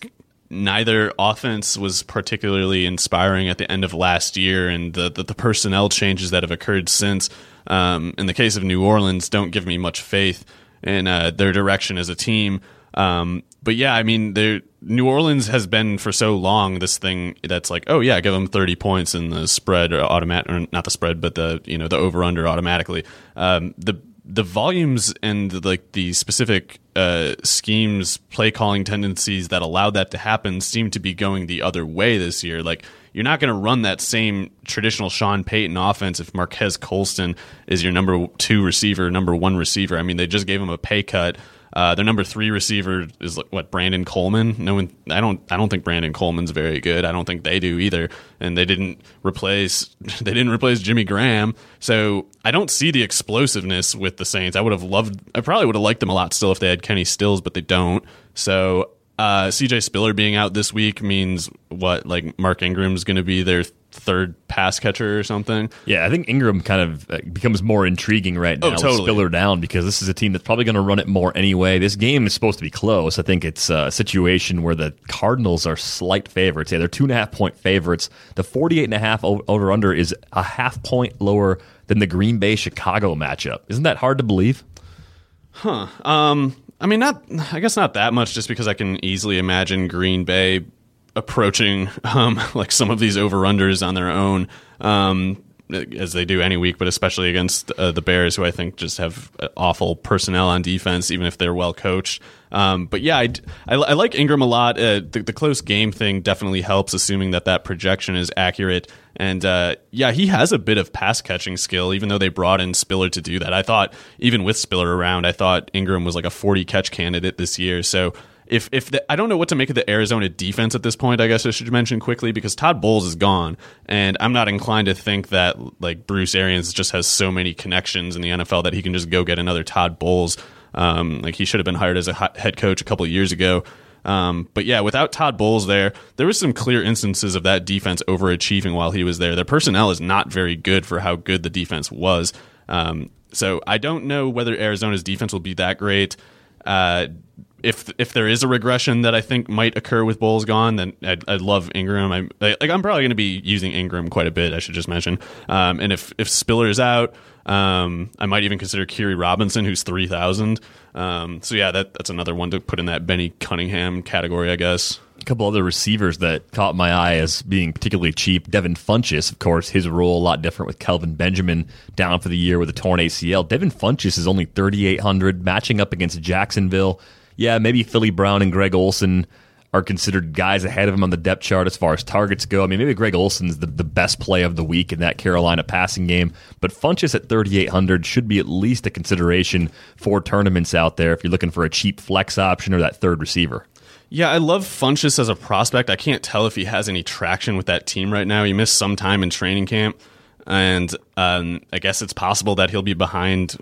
neither offense was particularly inspiring at the end of last year, and the the, the personnel changes that have occurred since. Um, in the case of New Orleans, don't give me much faith in uh, their direction as a team. Um, but yeah, I mean, New Orleans has been for so long this thing that's like, oh yeah, give them thirty points in the spread or automatic, or not the spread, but the you know the over under automatically. Um, the the volumes and the, like the specific uh, schemes, play calling tendencies that allow that to happen seem to be going the other way this year. Like you're not going to run that same traditional Sean Payton offense if Marques Colston is your number two receiver, number one receiver. I mean, they just gave him a pay cut uh, their number three receiver is what Brandon Coleman. No one, I don't, I don't think Brandon Coleman's very good. I don't think they do either. And they didn't replace, they didn't replace Jimmy Graham. So I don't see the explosiveness with the Saints. I would have loved, I probably would have liked them a lot still if they had Kenny Stills, but they don't. So uh, CJ Spiller being out this week means what? Like Mark Ingram's going to be their third pass catcher or something. Yeah, I think Ingram kind of uh, becomes more intriguing right oh, now. Oh, totally. Spiller down because this is a team that's probably going to run it more anyway. This game is supposed to be close. I think it's a situation where the Cardinals are slight favorites. Yeah, they're two and a half point favorites. The 48 and a half over under is a half point lower than the Green Bay Chicago matchup. Isn't that hard to believe? Huh. Um, I mean, not. I guess not that much, just because I can easily imagine Green Bay approaching um, like some of these over unders on their own, um, as they do any week, but especially against uh, the Bears, who I think just have awful personnel on defense, even if they're well coached. Um, but yeah, I, I, I, like Ingram a lot. Uh, the, the, close game thing definitely helps, assuming that that projection is accurate. And uh, yeah, he has a bit of pass catching skill, even though they brought in Spiller to do that. I thought, even with Spiller around, I thought Ingram was like a 40 catch candidate this year. So if if the, I don't know what to make of the Arizona defense at this point, I guess I should mention quickly because Todd Bowles is gone, and I'm not inclined to think that like Bruce Arians just has so many connections in the NFL that he can just go get another Todd Bowles. Um, like he should have been hired as a head coach a couple years ago. Um, but yeah, without Todd Bowles there, there was some clear instances of that defense overachieving while he was there. Their personnel is not very good for how good the defense was. Um, so I don't know whether Arizona's defense will be that great. Uh, if if there is a regression that I think might occur with Bowles gone, then I'd, I'd love Ingram. I like I'm probably going to be using Ingram quite a bit. I should just mention. Um, and if if Spiller is out, um, I might even consider Khiry Robinson, who's three thousand. Um, so yeah, that that's another one to put in that Benny Cunningham category, I guess. A couple other receivers that caught my eye as being particularly cheap. Devin Funchess, of course, his role a lot different with Kelvin Benjamin down for the year with a torn ACL. Devin Funchess is only 3,800, matching up against Jacksonville yeah, maybe Philly Brown and Greg Olsen are considered guys ahead of him on the depth chart as far as targets go. I mean, maybe Greg Olsen's the, the best play of the week in that Carolina passing game, but Funchess at 3,800 should be at least a consideration for tournaments out there if you're looking for a cheap flex option or that third receiver. Yeah, I love Funchess as a prospect. I can't tell if he has any traction with that team right now. He missed some time in training camp, and um, I guess it's possible that he'll be behind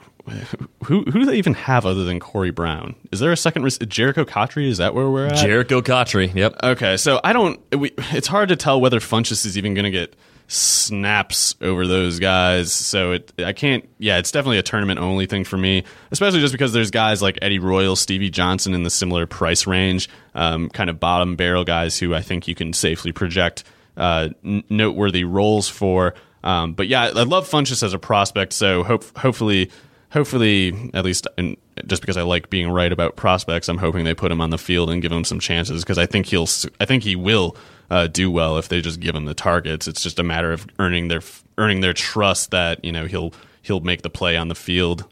who who do they even have other than Corey Brown? Is there a second Jerricho Cotchery? Is that where we're at? Jerricho Cotchery. Yep. Okay, so I don't. We, it's hard to tell whether Funchess is even going to get snaps over those guys. So it, I can't. Yeah, it's definitely a tournament only thing for me, especially just because there's guys like Eddie Royal, Stevie Johnson in the similar price range, um, kind of bottom barrel guys who I think you can safely project uh, n- noteworthy roles for. Um, but yeah, I love Funchess as a prospect. So hope, hopefully hopefully, at least in, just because I like being right about prospects, I'm hoping they put him on the field and give him some chances because I think he'll, I think he will uh, do well if they just give him the targets. It's just a matter of earning their earning their trust that you know he'll he'll make the play on the field.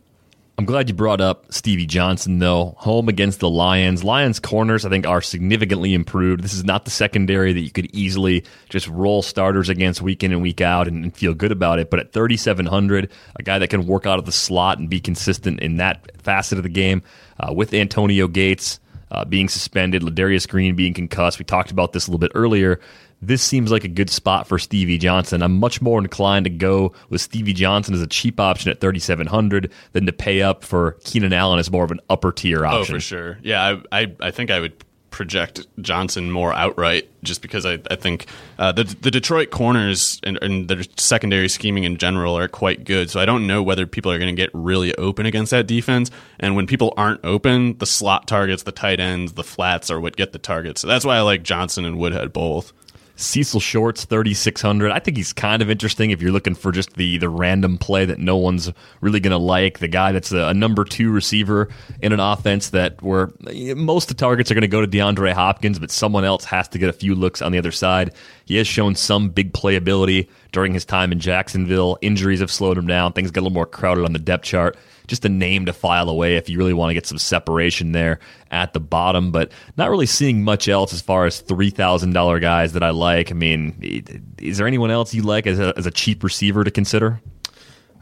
I'm glad you brought up Stevie Johnson, though. Home against the Lions. Lions corners, I think, are significantly improved. This is not the secondary that you could easily just roll starters against week in and week out and, and feel good about it. But at 3,700, a guy that can work out of the slot and be consistent in that facet of the game uh, with Antonio Gates. Uh, being suspended, Ladarius Green being concussed. We talked about this a little bit earlier this seems like a good spot for Stevie Johnson. I'm much more inclined to go with Stevie Johnson as a cheap option at 3,700 than to pay up for Keenan Allen as more of an upper tier option. Oh, for sure. Yeah, I, I, I think I would project Johnson more outright just because I, I think uh, the the Detroit corners and, and their secondary scheming in general are quite good. So I don't know whether people are going to get really open against that defense. And when people aren't open, the slot targets, the tight ends, the flats are what get the targets. So that's why I like Johnson and Woodhead both. Cecil Shorts, 3,600. I think he's kind of interesting if you're looking for just the, the random play that no one's really going to like. The guy that's a, a, number two receiver in an offense that where eh, most of the targets are going to go to DeAndre Hopkins, but someone else has to get a few looks on the other side. He has shown some big playability during his time in Jacksonville. Injuries have slowed him down. Things get a little more crowded on the depth chart just a name to file away if you really want to get some separation there at the bottom. But not really seeing much else as far as three thousand dollar guys that I like. I mean, is there anyone else you like as a, as a cheap receiver to consider?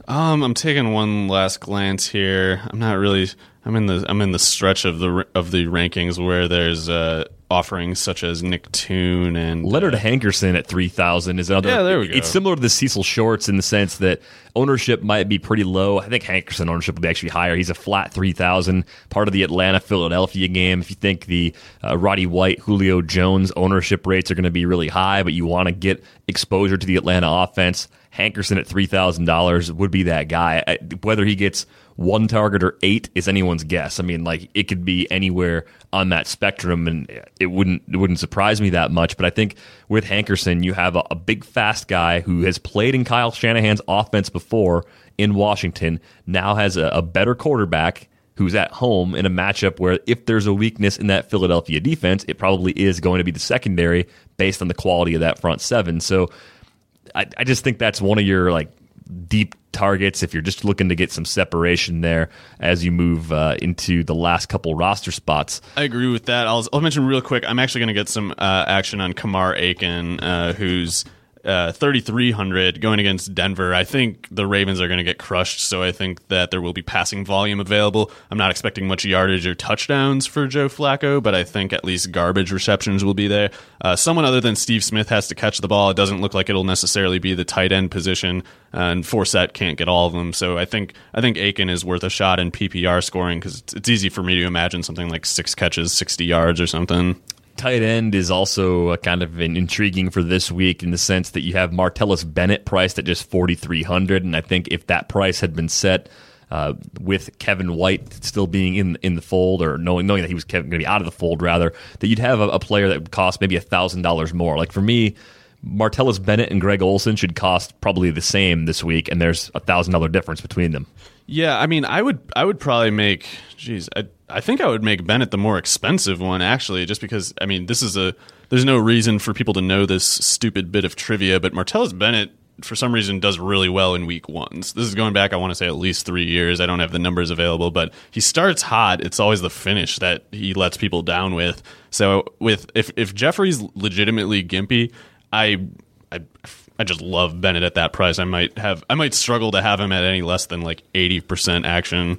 Um, I'm taking one last glance here. I'm not really. I'm in the I'm in the stretch of the of the rankings where there's uh, offerings such as Nick Toon and Leonard uh, Hankerson at three thousand is another. Yeah, there we go. It's similar to the Cecil Shorts in the sense that ownership might be pretty low. I think Hankerson ownership will be actually higher. He's a flat three thousand, part of the Atlanta Philadelphia game. If you think the uh, Roddy White, Julio Jones ownership rates are going to be really high, but you want to get exposure to the Atlanta offense, Hankerson at three thousand dollars would be that guy. Whether he gets one target or eight is anyone's guess. I mean, like it could be anywhere on that spectrum, and it wouldn't it wouldn't surprise me that much. But I think with Hankerson, you have a, a big, fast guy who has played in Kyle Shanahan's offense before in Washington. Now has a, a better quarterback who's at home in a matchup where if there's a weakness in that Philadelphia defense, it probably is going to be the secondary based on the quality of that front seven. So I, I just think that's one of your like deep targets if you're just looking to get some separation there as you move uh, into the last couple roster spots. I agree with that. I'll, I'll mention real quick. I'm actually going to get some uh, action on Kamar Aiken, uh, who's uh, 3,300 going against Denver. I think the Ravens are going to get crushed, so I think that there will be passing volume available. I'm not expecting much yardage or touchdowns for Joe Flacco, but I think at least garbage receptions will be there. Uh, someone other than Steve Smith has to catch the ball. It doesn't look like it'll necessarily be the tight end position, uh, and Forsett can't get all of them. So I think I think Aiken is worth a shot in PPR scoring because it's, it's easy for me to imagine something like six catches, 60 yards or something tight end is also kind of an intriguing for this week in the sense that you have Martellus Bennett priced at just 4300 and I think if that price had been set uh, with Kevin White still being in in the fold, or knowing knowing that he was going to be out of the fold, rather that you'd have a, a player that would cost maybe thousand dollars more. Like for me, Martellus Bennett and Greg Olsen should cost probably the same this week, and there's a thousand dollar difference between them. Yeah, I mean, I would I would probably make, geez, I I think I would make Bennett the more expensive one actually, just because I mean this is a there's no reason for people to know this stupid bit of trivia, but Martellus Bennett for some reason does really well in week ones. This is going back, I want to say at least three years. I don't have the numbers available, but he starts hot. It's always the finish that he lets people down with. So with if if Jeffery's legitimately gimpy, I I I just love Bennett at that price. I might have I might struggle to have him at any less than like eighty percent action.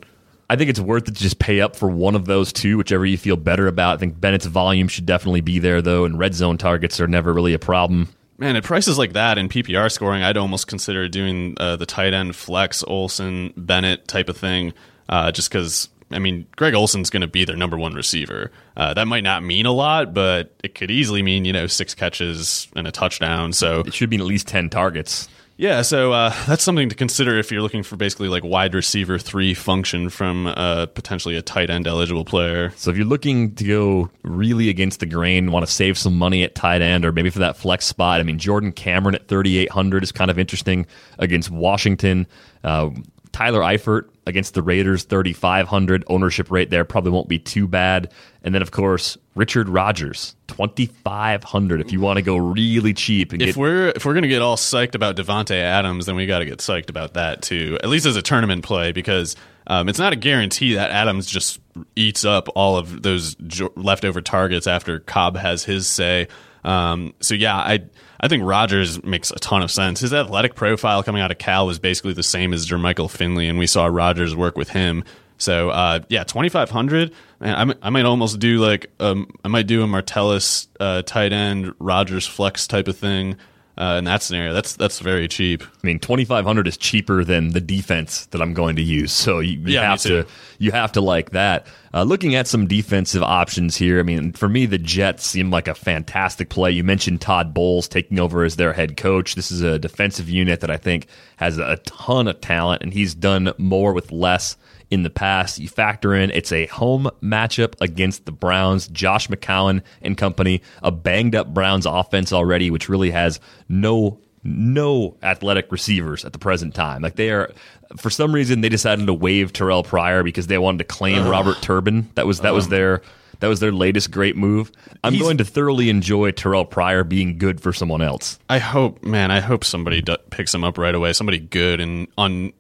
I think it's worth it to just pay up for one of those two, whichever you feel better about. I think Bennett's volume should definitely be there, though, and red zone targets are never really a problem. Man, at prices like that in PPR scoring, I'd almost consider doing uh, the tight end flex Olsen Bennett type of thing, uh, just because. I mean, Greg Olsen's going to be their number one receiver. Uh, that might not mean a lot, but it could easily mean you know six catches and a touchdown. So it should mean at least ten targets. Yeah, so uh, that's something to consider if you're looking for basically like wide receiver three function from uh, potentially a tight end eligible player. So if you're looking to go really against the grain, want to save some money at tight end or maybe for that flex spot, I mean Jordan Cameron at 3,800 is kind of interesting against Washington. Uh, Tyler Eifert against the Raiders, 3,500 ownership rate there probably won't be too bad. And then, of course, Richard Rodgers, 2,500 if you want to go really cheap. if get- we're if we're gonna get all psyched about Davante Adams, then we got to get psyched about that too. At least as a tournament play, because Um, it's not a guarantee that Adams just eats up all of those jo- leftover targets after Cobb has his say. Um, so yeah, I I think Rodgers makes a ton of sense. His athletic profile coming out of Cal was basically the same as Jermichael Finley, and we saw Rodgers work with him. So uh, yeah, twenty five hundred. I, I might almost do like um, I might do a Martellus uh, tight end Rodgers flex type of thing. Uh, in that scenario, that's that's very cheap. I mean, twenty five hundred is cheaper than the defense that I'm going to use, so you, you Yeah, have to you have to like that. Uh, looking at some defensive options here, I mean, for me, the Jets seem like a fantastic play. You mentioned Todd Bowles taking over as their head coach. This is a defensive unit that I think has a ton of talent, and he's done more with less in the past. You factor in it's a home matchup against the Browns, Josh McCown and company, a banged up Browns offense already, which really has no no athletic receivers at the present time. Like they are for some reason they decided to waive Terrell Pryor because they wanted to claim Robert Turbin. That was that was their that was their latest great move. I'm He's- going to thoroughly enjoy Terrell Pryor being good for someone else. I hope, man, I hope somebody do- picks him up right away. Somebody good and on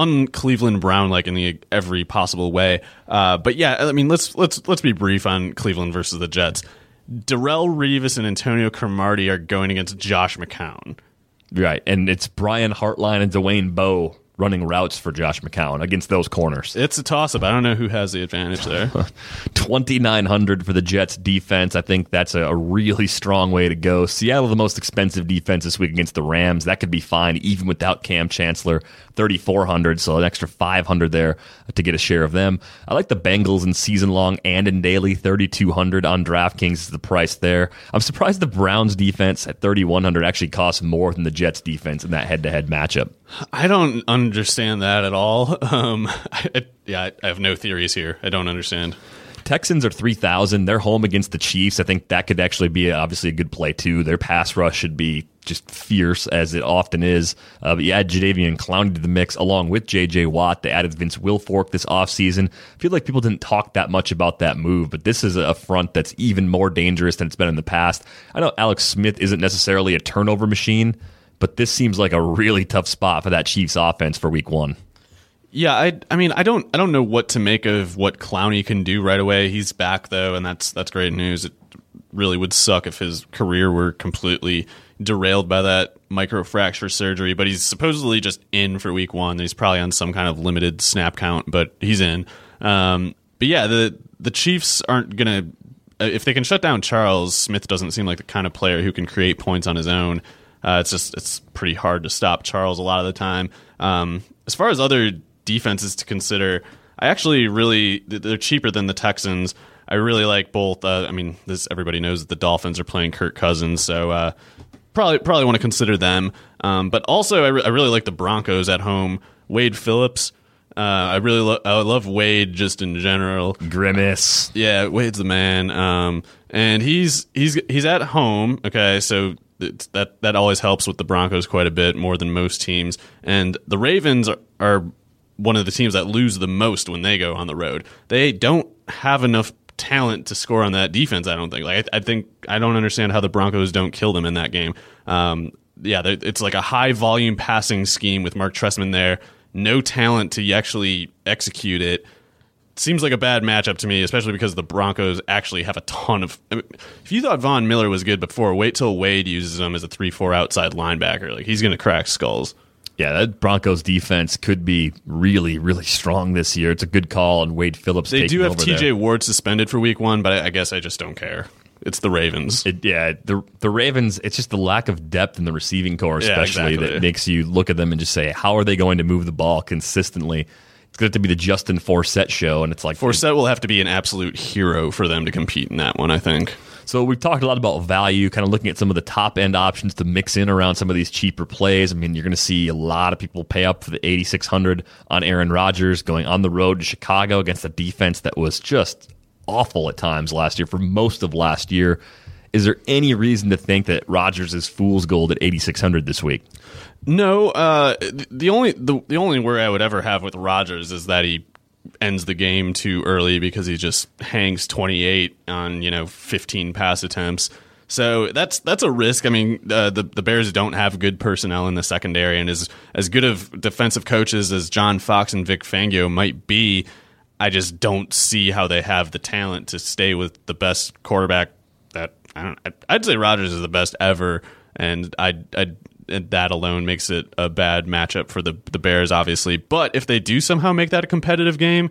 on Cleveland Brown like in the every possible way. Uh, but yeah, I mean, let's let's let's be brief on Cleveland versus the Jets. Darrelle Revis and Antonio Cromartie are going against Josh McCown. Right. And it's Brian Hartline and Dwayne Bowe running routes for Josh McCown against those corners. It's a toss up. I don't know who has the advantage there. 2900 for the Jets defense. I think that's a really strong way to go. Seattle the most expensive defense this week against the Rams. That could be fine even without Kam Chancellor. 3400, so an extra 500 there to get a share of them. I like the Bengals in season long and in daily 3200 on DraftKings is the price there. I'm surprised the Browns defense at 3100 actually costs more than the Jets defense in that head-to-head matchup. I don't understand that at all. Um, I, yeah, I- I have no theories here. I don't understand. Texans are 3,000. They're home against the Chiefs. I think that could actually be a, obviously a good play, too. Their pass rush should be just fierce, as it often is. Uh, but you add Jadeveon Clowney to the mix along with J.J. Watt. They added Vince Wilfork this offseason. I feel like people didn't talk that much about that move, but this is a front that's even more dangerous than it's been in the past. I know Alex Smith isn't necessarily a turnover machine, but this seems like a really tough spot for that Chiefs offense for week one. Yeah, I I mean I don't I don't know what to make of what Clowney can do right away. He's back though, and that's that's great news. It really would suck if his career were completely derailed by that microfracture surgery. But he's supposedly just in for week one. He's probably on some kind of limited snap count, but he's in. Um, but yeah, the the Chiefs aren't gonna if they can shut down Charles Smith. Doesn't seem like the kind of player who can create points on his own. Uh, it's just it's pretty hard to stop Charles a lot of the time. Um, as far as other defenses to consider, I actually really they're cheaper than the Texans. I really like both. Uh, I mean, this everybody knows that the Dolphins are playing Kirk Cousins, so uh, probably probably want to consider them. Um, but also, I, re- I really like the Broncos at home. Wade Phillips. Uh, I really lo- I love Wade just in general. Grimace. Yeah, Wade's the man. Um, and he's he's he's at home. Okay, so it's, that that always helps with the Broncos quite a bit more than most teams. And the Ravens are, are one of the teams that lose the most when they go on the road. They don't have enough talent to score on that defense. I don't think. Like I, I think I don't understand how the Broncos don't kill them in that game. Um, yeah, it's like a high volume passing scheme with Marc Trestman there. No talent to actually execute it seems like a bad matchup to me, especially because the Broncos actually have a ton of. I mean, if you thought Von Miller was good before, wait till Wade uses him as a three-four outside linebacker. Like he's going to crack skulls. Yeah, that Broncos defense could be really, really strong this year. It's a good call on Wade Phillips. They do have T.J. there. Ward suspended for Week One, but I, I guess I just don't care. It's the Ravens. It, yeah, the the Ravens. It's just the lack of depth in the receiving corps, Yeah, especially exactly. that makes you look at them and just say, how are they going to move the ball consistently? It's going to have to be the Justin Forsett show, and it's like Forsett will have to be an absolute hero for them to compete in that one. I think. So we've talked a lot about value, kind of looking at some of the top end options to mix in around some of these cheaper plays. I mean, you're going to see a lot of people pay up for the 8600 on Aaron Rodgers going on the road to Chicago against a defense that was just awful at times last year for most of last year. Is there any reason to think that Rodgers is fool's gold at 8600 this week? No, uh, the only the, the only worry I would ever have with Rodgers is that he ends the game too early because he just hangs 28 on you know 15 pass attempts. So that's that's a risk. I mean, uh, the the Bears don't have good personnel in the secondary, and as as good of defensive coaches as John Fox and Vic Fangio might be, I just don't see how they have the talent to stay with the best quarterback. That I don't. I'd say Rodgers is the best ever, and I I that alone makes it a bad matchup for the the Bears, obviously. But if they do somehow make that a competitive game,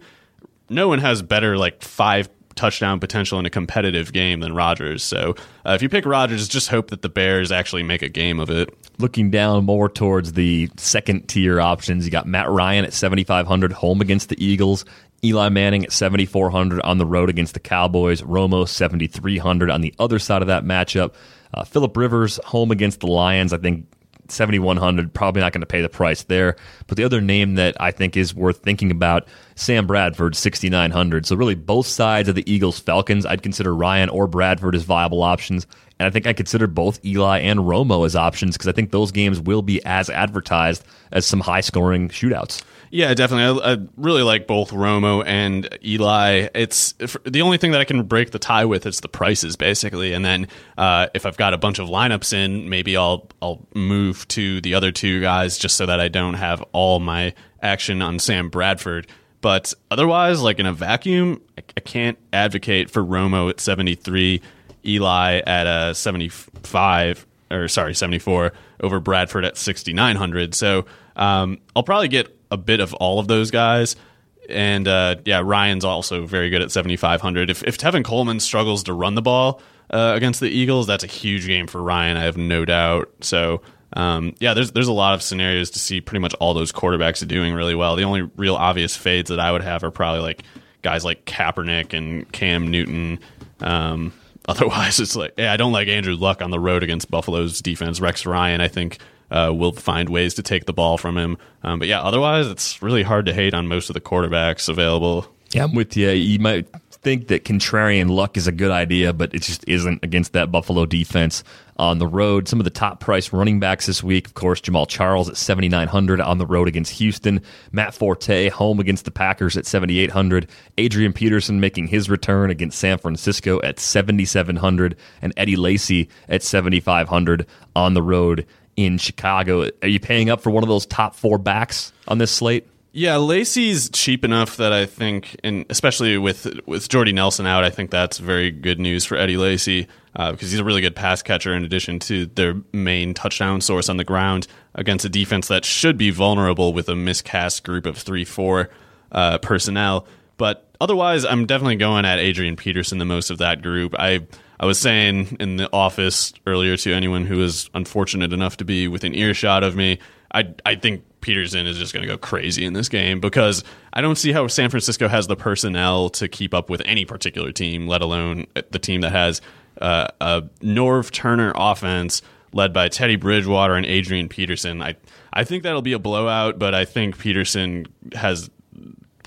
no one has better like five touchdown potential in a competitive game than Rodgers. So uh, if you pick Rodgers, just hope that the Bears actually make a game of it. Looking down more towards the second tier options, you got Matt Ryan at 7,500 home against the Eagles. Eli Manning at 7,400 on the road against the Cowboys. Romo 7,300 on the other side of that matchup. Uh, Philip Rivers home against the Lions. I think 7100 probably not going to pay the price there. But the other name that i think is worth thinking about sam bradford 6900 so really both sides of the eagles falcons i'd consider ryan or bradford as viable options. And i think i consider both eli and romo as options because i think those games will be as advertised as some high scoring shootouts yeah, definitely. I, I, really like both Romo and Eli. It's the only thing that I can break the tie with is the prices, basically. And then uh, if I've got a bunch of lineups in, maybe I'll I'll move to the other two guys just so that I don't have all my action on Sam Bradford. But otherwise, like in a vacuum, I, I can't advocate for Romo at seventy three, Eli at a seventy five, or sorry, seventy four over Bradford at sixty nine hundred. So um, I'll probably get a bit of all of those guys. And uh, yeah, Ryan's also very good at 7,500. If, if Tevin Coleman struggles to run the ball uh, against the Eagles, that's a huge game for Ryan. I have no doubt. So um, yeah, there's there's a lot of scenarios to see pretty much all those quarterbacks doing really well. The only real obvious fades that I would have are probably like guys like Kaepernick and Cam Newton. Um, otherwise, it's like yeah, I don't like Andrew Luck on the road against Buffalo's defense. Rex Ryan, I think uh, will find ways to take the ball from him. Um, but yeah, otherwise, it's really hard to hate on most of the quarterbacks available. Yeah, I'm with you. You might think that contrarian luck is a good idea, but it just isn't against that Buffalo defense on the road. Some of the top price running backs this week, of course, Jamaal Charles at 7,900 on the road against Houston. Matt Forte home against the Packers at 7,800. Adrian Peterson making his return against San Francisco at 7,700. And Eddie Lacy at 7,500 on the road in Chicago. Are you paying up for one of those top four backs on this slate? Yeah, Lacy's cheap enough that I think, and especially with with Jordy Nelson out, I think that's very good news for Eddie Lacy uh, because he's a really good pass catcher in addition to their main touchdown source on the ground against a defense that should be vulnerable with a miscast group of three four uh, personnel. But otherwise, I'm definitely going at Adrian Peterson the most of that group. I I was saying in the office earlier to anyone who was unfortunate enough to be within earshot of me, I I think Peterson is just going to go crazy in this game because I don't see how San Francisco has the personnel to keep up with any particular team, let alone the team that has uh, a Norv Turner offense led by Teddy Bridgewater and Adrian Peterson. I I think that'll be a blowout, but I think Peterson has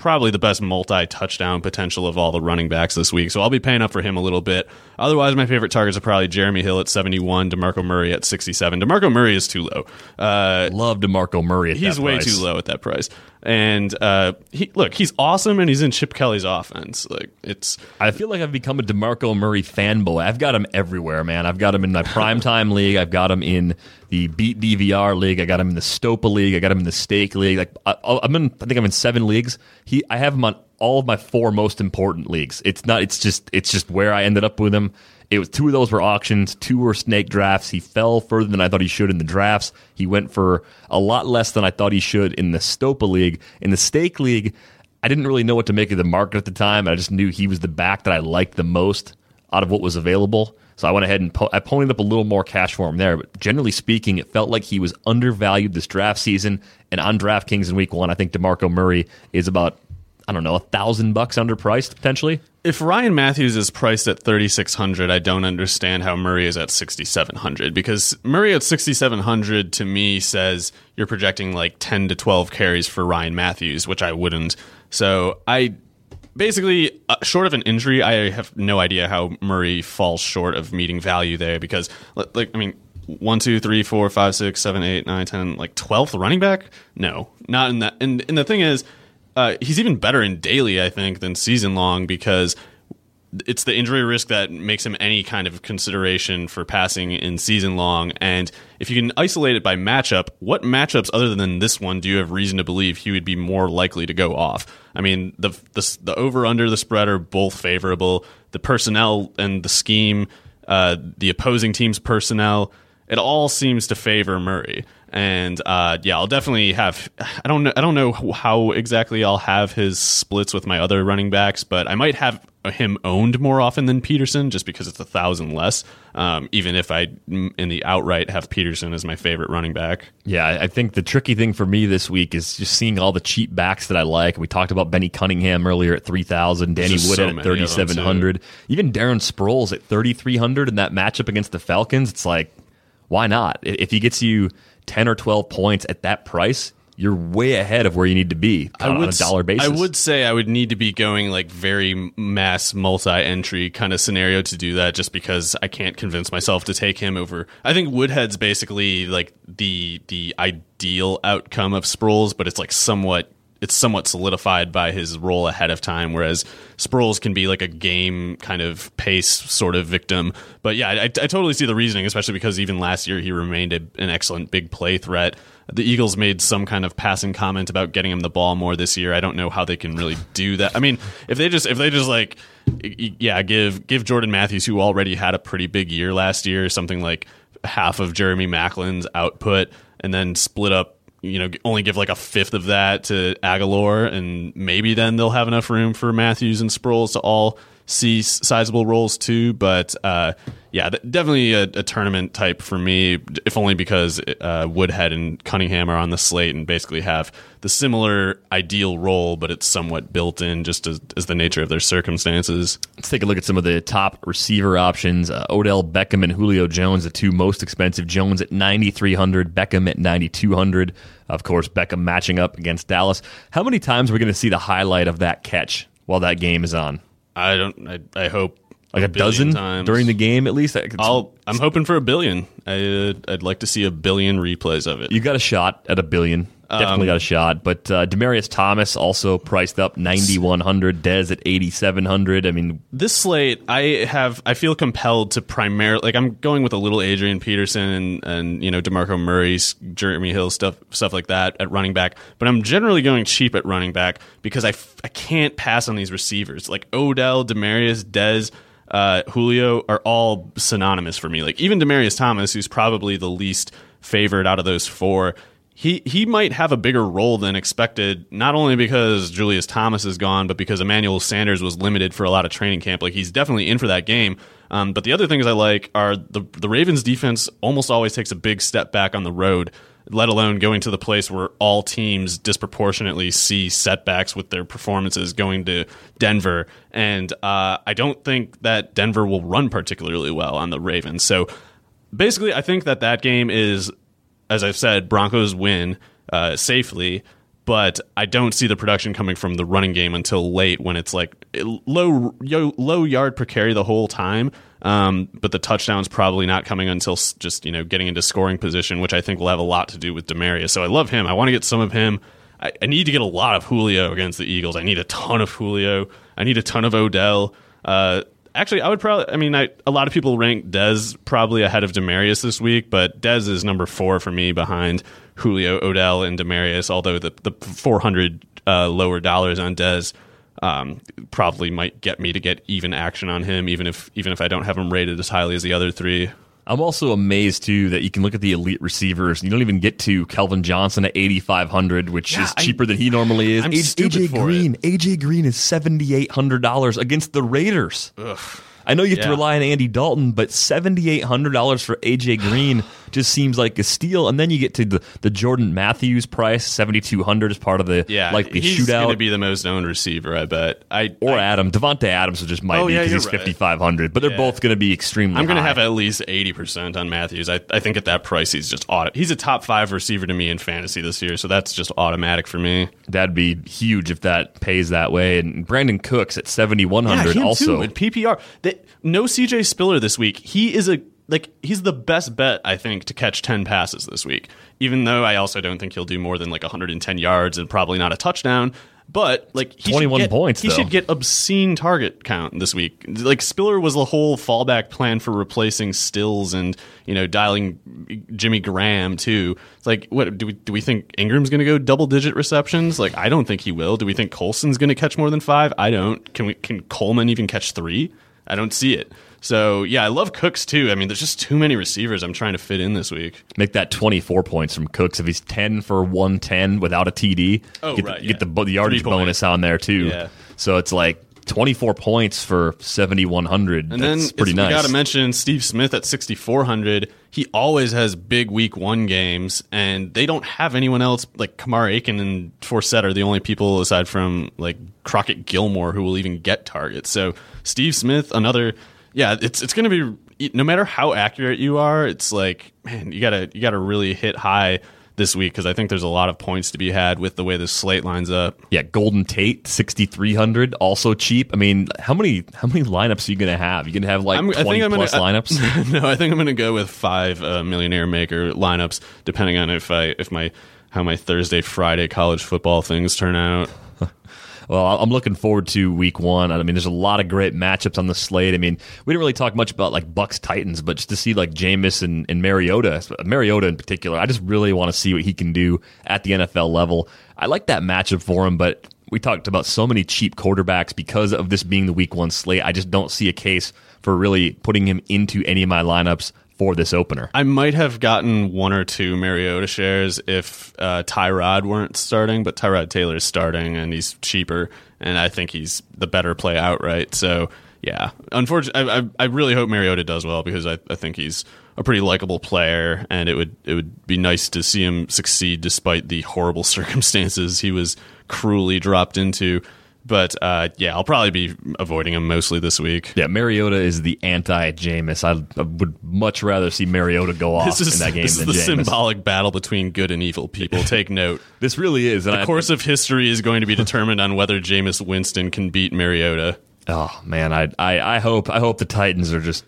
probably the best multi touchdown potential of all the running backs this week. So I'll be paying up for him a little bit. Otherwise, my favorite targets are probably Jeremy Hill at 71, DeMarco Murray at 67. DeMarco Murray is too low. Uh, Love DeMarco Murray He's way too low at that price. And uh, he look, he's awesome, and he's in Chip Kelly's offense. Like it's, I feel like I've become a Demarco Murray fanboy. I've got him everywhere, man. I've got him in my primetime league. I've got him in the Beat DVR league. I got him in the Stopa league. I got him in the Stake league. Like I, I'm in, I think I'm in seven leagues. He, I have him on all of my four most important leagues. It's not. It's just. It's just where I ended up with him. It was two of those were auctions, two were snake drafts. He fell further than I thought he should in the drafts. He went for a lot less than I thought he should in the Stopa League. In the Stake League, I didn't really know what to make of the market at the time. I just knew he was the back that I liked the most out of what was available. So I went ahead and po- I ponied up a little more cash for him there. But generally speaking, it felt like he was undervalued this draft season. And on DraftKings in week one, I think DeMarco Murray is about I don't know, a thousand bucks underpriced potentially. If Ryan Mathews is priced at 3600, I don't understand how Murray is at 6700 because Murray at 6700 to me says you're projecting like 10 to 12 carries for Ryan Mathews, which I wouldn't. So I basically uh, short of an injury, I have no idea how Murray falls short of meeting value there because like I mean one, two, three, four, five, six, seven, eight, nine, ten, like twelfth running back? No, not in that. And, and the thing is, uh, he's even better in daily, I think, than season long because it's the injury risk that makes him any kind of consideration for passing in season long. And if you can isolate it by matchup, what matchups other than this one do you have reason to believe he would be more likely to go off? I mean, the the, the over under the spread are both favorable. The personnel and the scheme, uh, the opposing team's personnel, it all seems to favor Murray. And uh, yeah, I'll definitely have. I don't know. I don't know how exactly I'll have his splits with my other running backs, but I might have him owned more often than Peterson, just because it's a thousand less. Um, even if I in the outright have Peterson as my favorite running back. Yeah, I think the tricky thing for me this week is just seeing all the cheap backs that I like. We talked about Benny Cunningham earlier at three thousand, Danny Woodhead so at thirty seven hundred, even Darren Sproles at thirty three hundred in that matchup against the Falcons. It's like, why not? If he gets you 10 or 12 points at that price, you're way ahead of where you need to be I would, on a dollar basis. I would say I would need to be going like very mass multi-entry kind of scenario to do that, just because I can't convince myself to take him over. I think Woodhead's basically like the the ideal outcome of Sproles, but it's like somewhat it's somewhat solidified by his role ahead of time, whereas Sproles can be like a game kind of pace sort of victim. But yeah, I, I totally see the reasoning, especially because even last year he remained a, an excellent big play threat. The Eagles made some kind of passing comment about getting him the ball more this year. I don't know how they can really do that. I mean, if they just if they just like yeah, give give Jordan Matthews, who already had a pretty big year last year, something like half of Jeremy Maclin's output, and then split up you know, only give like a fifth of that to Agholor, and maybe then they'll have enough room for Matthews and Sproles to all see sizable roles too. But uh, yeah, definitely a, a, tournament type for me, if only because uh, Woodhead and Cunningham are on the slate and basically have the similar ideal role, but it's somewhat built in just as, as the nature of their circumstances. Let's take a look at some of the top receiver options. Uh, Odell Beckham and Julio Jones, the two most expensive. Jones at 9,300, Beckham at 9,200. Of course, Beckham matching up against Dallas. How many times are we going to see the highlight of that catch while that game is on? I don't. I, I hope like a, a dozen times. during the game at least. I'll, I'm hoping for a billion. I, uh, I'd like to see a billion replays of it. You got a shot at a billion. Definitely um, got a shot. But uh, Demaryius Thomas also priced up 9100 Dez at 8700 I mean, this slate, I have, I feel compelled to primarily, like, I'm going with a little Adrian Peterson and, and you know, DeMarco Murray's, Jeremy Hill stuff, stuff like that at running back. But I'm generally going cheap at running back because I, f- I can't pass on these receivers. Like Odell, Demaryius, Dez, uh, Julio are all synonymous for me. Like, even Demaryius Thomas, who's probably the least favored out of those four he he might have a bigger role than expected, not only because Julius Thomas is gone, but because Emmanuel Sanders was limited for a lot of training camp. Like he's definitely in for that game. Um, but the other things I like are the the Ravens defense almost always takes a big step back on the road, let alone going to the place where all teams disproportionately see setbacks with their performances going to Denver. And uh, I don't think that Denver will run particularly well on the Ravens. So basically, I think that that game is as I've said, Broncos win uh, safely, but I don't see the production coming from the running game until late when it's like low low yard per carry the whole time. Um, but the touchdowns probably not coming until just you know getting into scoring position, which I think will have a lot to do with Demaryius. So I love him. I want to get some of him. I, I, need to get a lot of Julio against the Eagles. I need a ton of Julio. I need a ton of Odell. Uh, actually, I would probably. I mean, I, a lot of people rank Dez probably ahead of Demaryius this week, but Dez is number four for me behind Julio, Odell, and Demaryius. Although the the four hundred uh, lower dollars on Dez um, probably might get me to get even action on him, even if even if I don't have him rated as highly as the other three. I'm also amazed too that you can look at the elite receivers. You don't even get to Calvin Johnson at 8,500, which yeah, is cheaper I, than he normally is. I'm AJ Green, it. AJ Green is $7,800 against the Raiders. Ugh. I know you have yeah. to rely on Andy Dalton, but seventy eight hundred dollars for AJ Green just seems like a steal. And then you get to the, the Jordan Matthews price, seventy two hundred as part of the yeah, like the he's shootout. Going to be the most owned receiver, I bet. I or I, Adam Davante Adams just might oh, be because yeah, he's right. fifty five hundred, but they're both going to be extremely. I'm going to have at least eighty percent on Matthews. I, I think at that price he's just. He's a top five receiver to me in fantasy this year, so that's just automatic for me. That'd be huge if that pays that way. And Brandin Cooks at seventy one hundred also in PPR. That no CJ Spiller this week. He is a like he's the best bet I think to catch 10 passes this week. Even though I also don't think he'll do more than like 110 yards and probably not a touchdown. But like he 21 should get, points, he though. should get obscene target count this week. Like Spiller was the whole fallback plan for replacing Stills and you know dialing Jimmy Graham too. It's like what do we do? We think Ingram's going to go double digit receptions? Like I don't think he will. Do we think Colston's going to catch more than five? I don't. Can we? Can Coleman even catch three? I don't see it. So yeah, I love Cooks too. I mean, there's just too many receivers I'm trying to fit in this week. Make that 24 points from Cooks if he's 10 for 110 without a TD. Oh, get right, the, get the, the yardage bonus on there too. Yeah. So it's like 24 points for 7100. And That's then pretty nice. we got to mention Steve Smith at 6,400. He always has big week one games, and they don't have anyone else. Like Kamar Aiken and Forsett are the only people aside from like Crockett Gillmore who will even get targets. So Steve Smith, another, yeah, it's it's going to be no matter how accurate you are, it's like man, you gotta you gotta really hit high this week because I think there's a lot of points to be had with the way this slate lines up. Yeah, Golden Tate, 6300, also cheap. I mean, how many how many lineups are you going to have? You going to have like I'm- 20 plus gonna, lineups? no, I think I'm going to go with five uh, millionaire maker lineups, depending on if I if my how my Thursday Friday college football things turn out. Well, I'm looking forward to week one. I mean, there's a lot of great matchups on the slate. I mean, we didn't really talk much about like Bucs Titans, but just to see like Jameis and, and Mariota, Mariota in particular, I just really want to see what he can do at the NFL level. I like that matchup for him, but we talked about so many cheap quarterbacks because of this being the week one slate. I just don't see a case for really putting him into any of my lineups for this opener. I might have gotten one or two Mariota shares if uh, Tyrod weren't starting, but Tyrod Taylor is starting and he's cheaper, and I think he's the better play outright. So yeah, unfortunately, I, I, I really hope Mariota does well because I, I think he's a pretty likable player, and it would it would be nice to see him succeed despite the horrible circumstances he was cruelly dropped into. But uh, yeah, I'll probably be avoiding him mostly this week. Yeah, Mariota is the anti Jameis. I, I would much rather see Mariota go off is, in that game this than is the Jameis. symbolic battle between good and evil people. Take note. This really is. And The I- course of history is going to be determined on whether Jameis Winston can beat Mariota. Oh man, I, I I hope I hope the Titans are just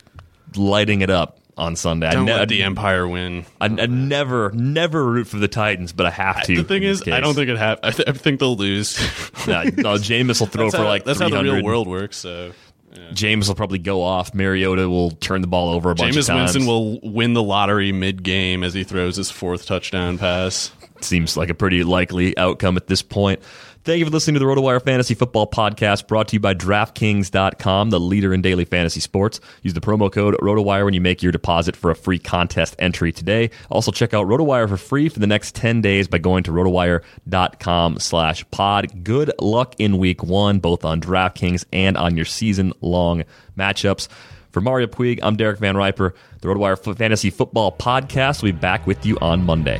lighting it up on Sunday. Don't I, ne- let the Empire win. I, I never never root for the Titans, but I have to. The thing is, this I don't think it hap- I, th- I think they'll lose. No, Jameis will throw that's for how, like that's how the real world works. So Jameis will probably go off. Mariota will turn the ball over a bunch of Jameis times. Winston will win the lottery mid game as he throws his fourth touchdown pass. Seems like a pretty likely outcome at this point. Thank you for listening to the RotoWire Fantasy Football Podcast brought to you by DraftKings.com, the leader in daily fantasy sports. Use the promo code RotoWire when you make your deposit for a free contest entry today. Also, check out RotoWire for free for the next 10 days by going to RotoWire.com slash pod. Good luck in week one, both on DraftKings and on your season-long matchups. For Mario Puig, I'm Derek Van Riper. The RotoWire Fantasy Football Podcast will be back with you on Monday.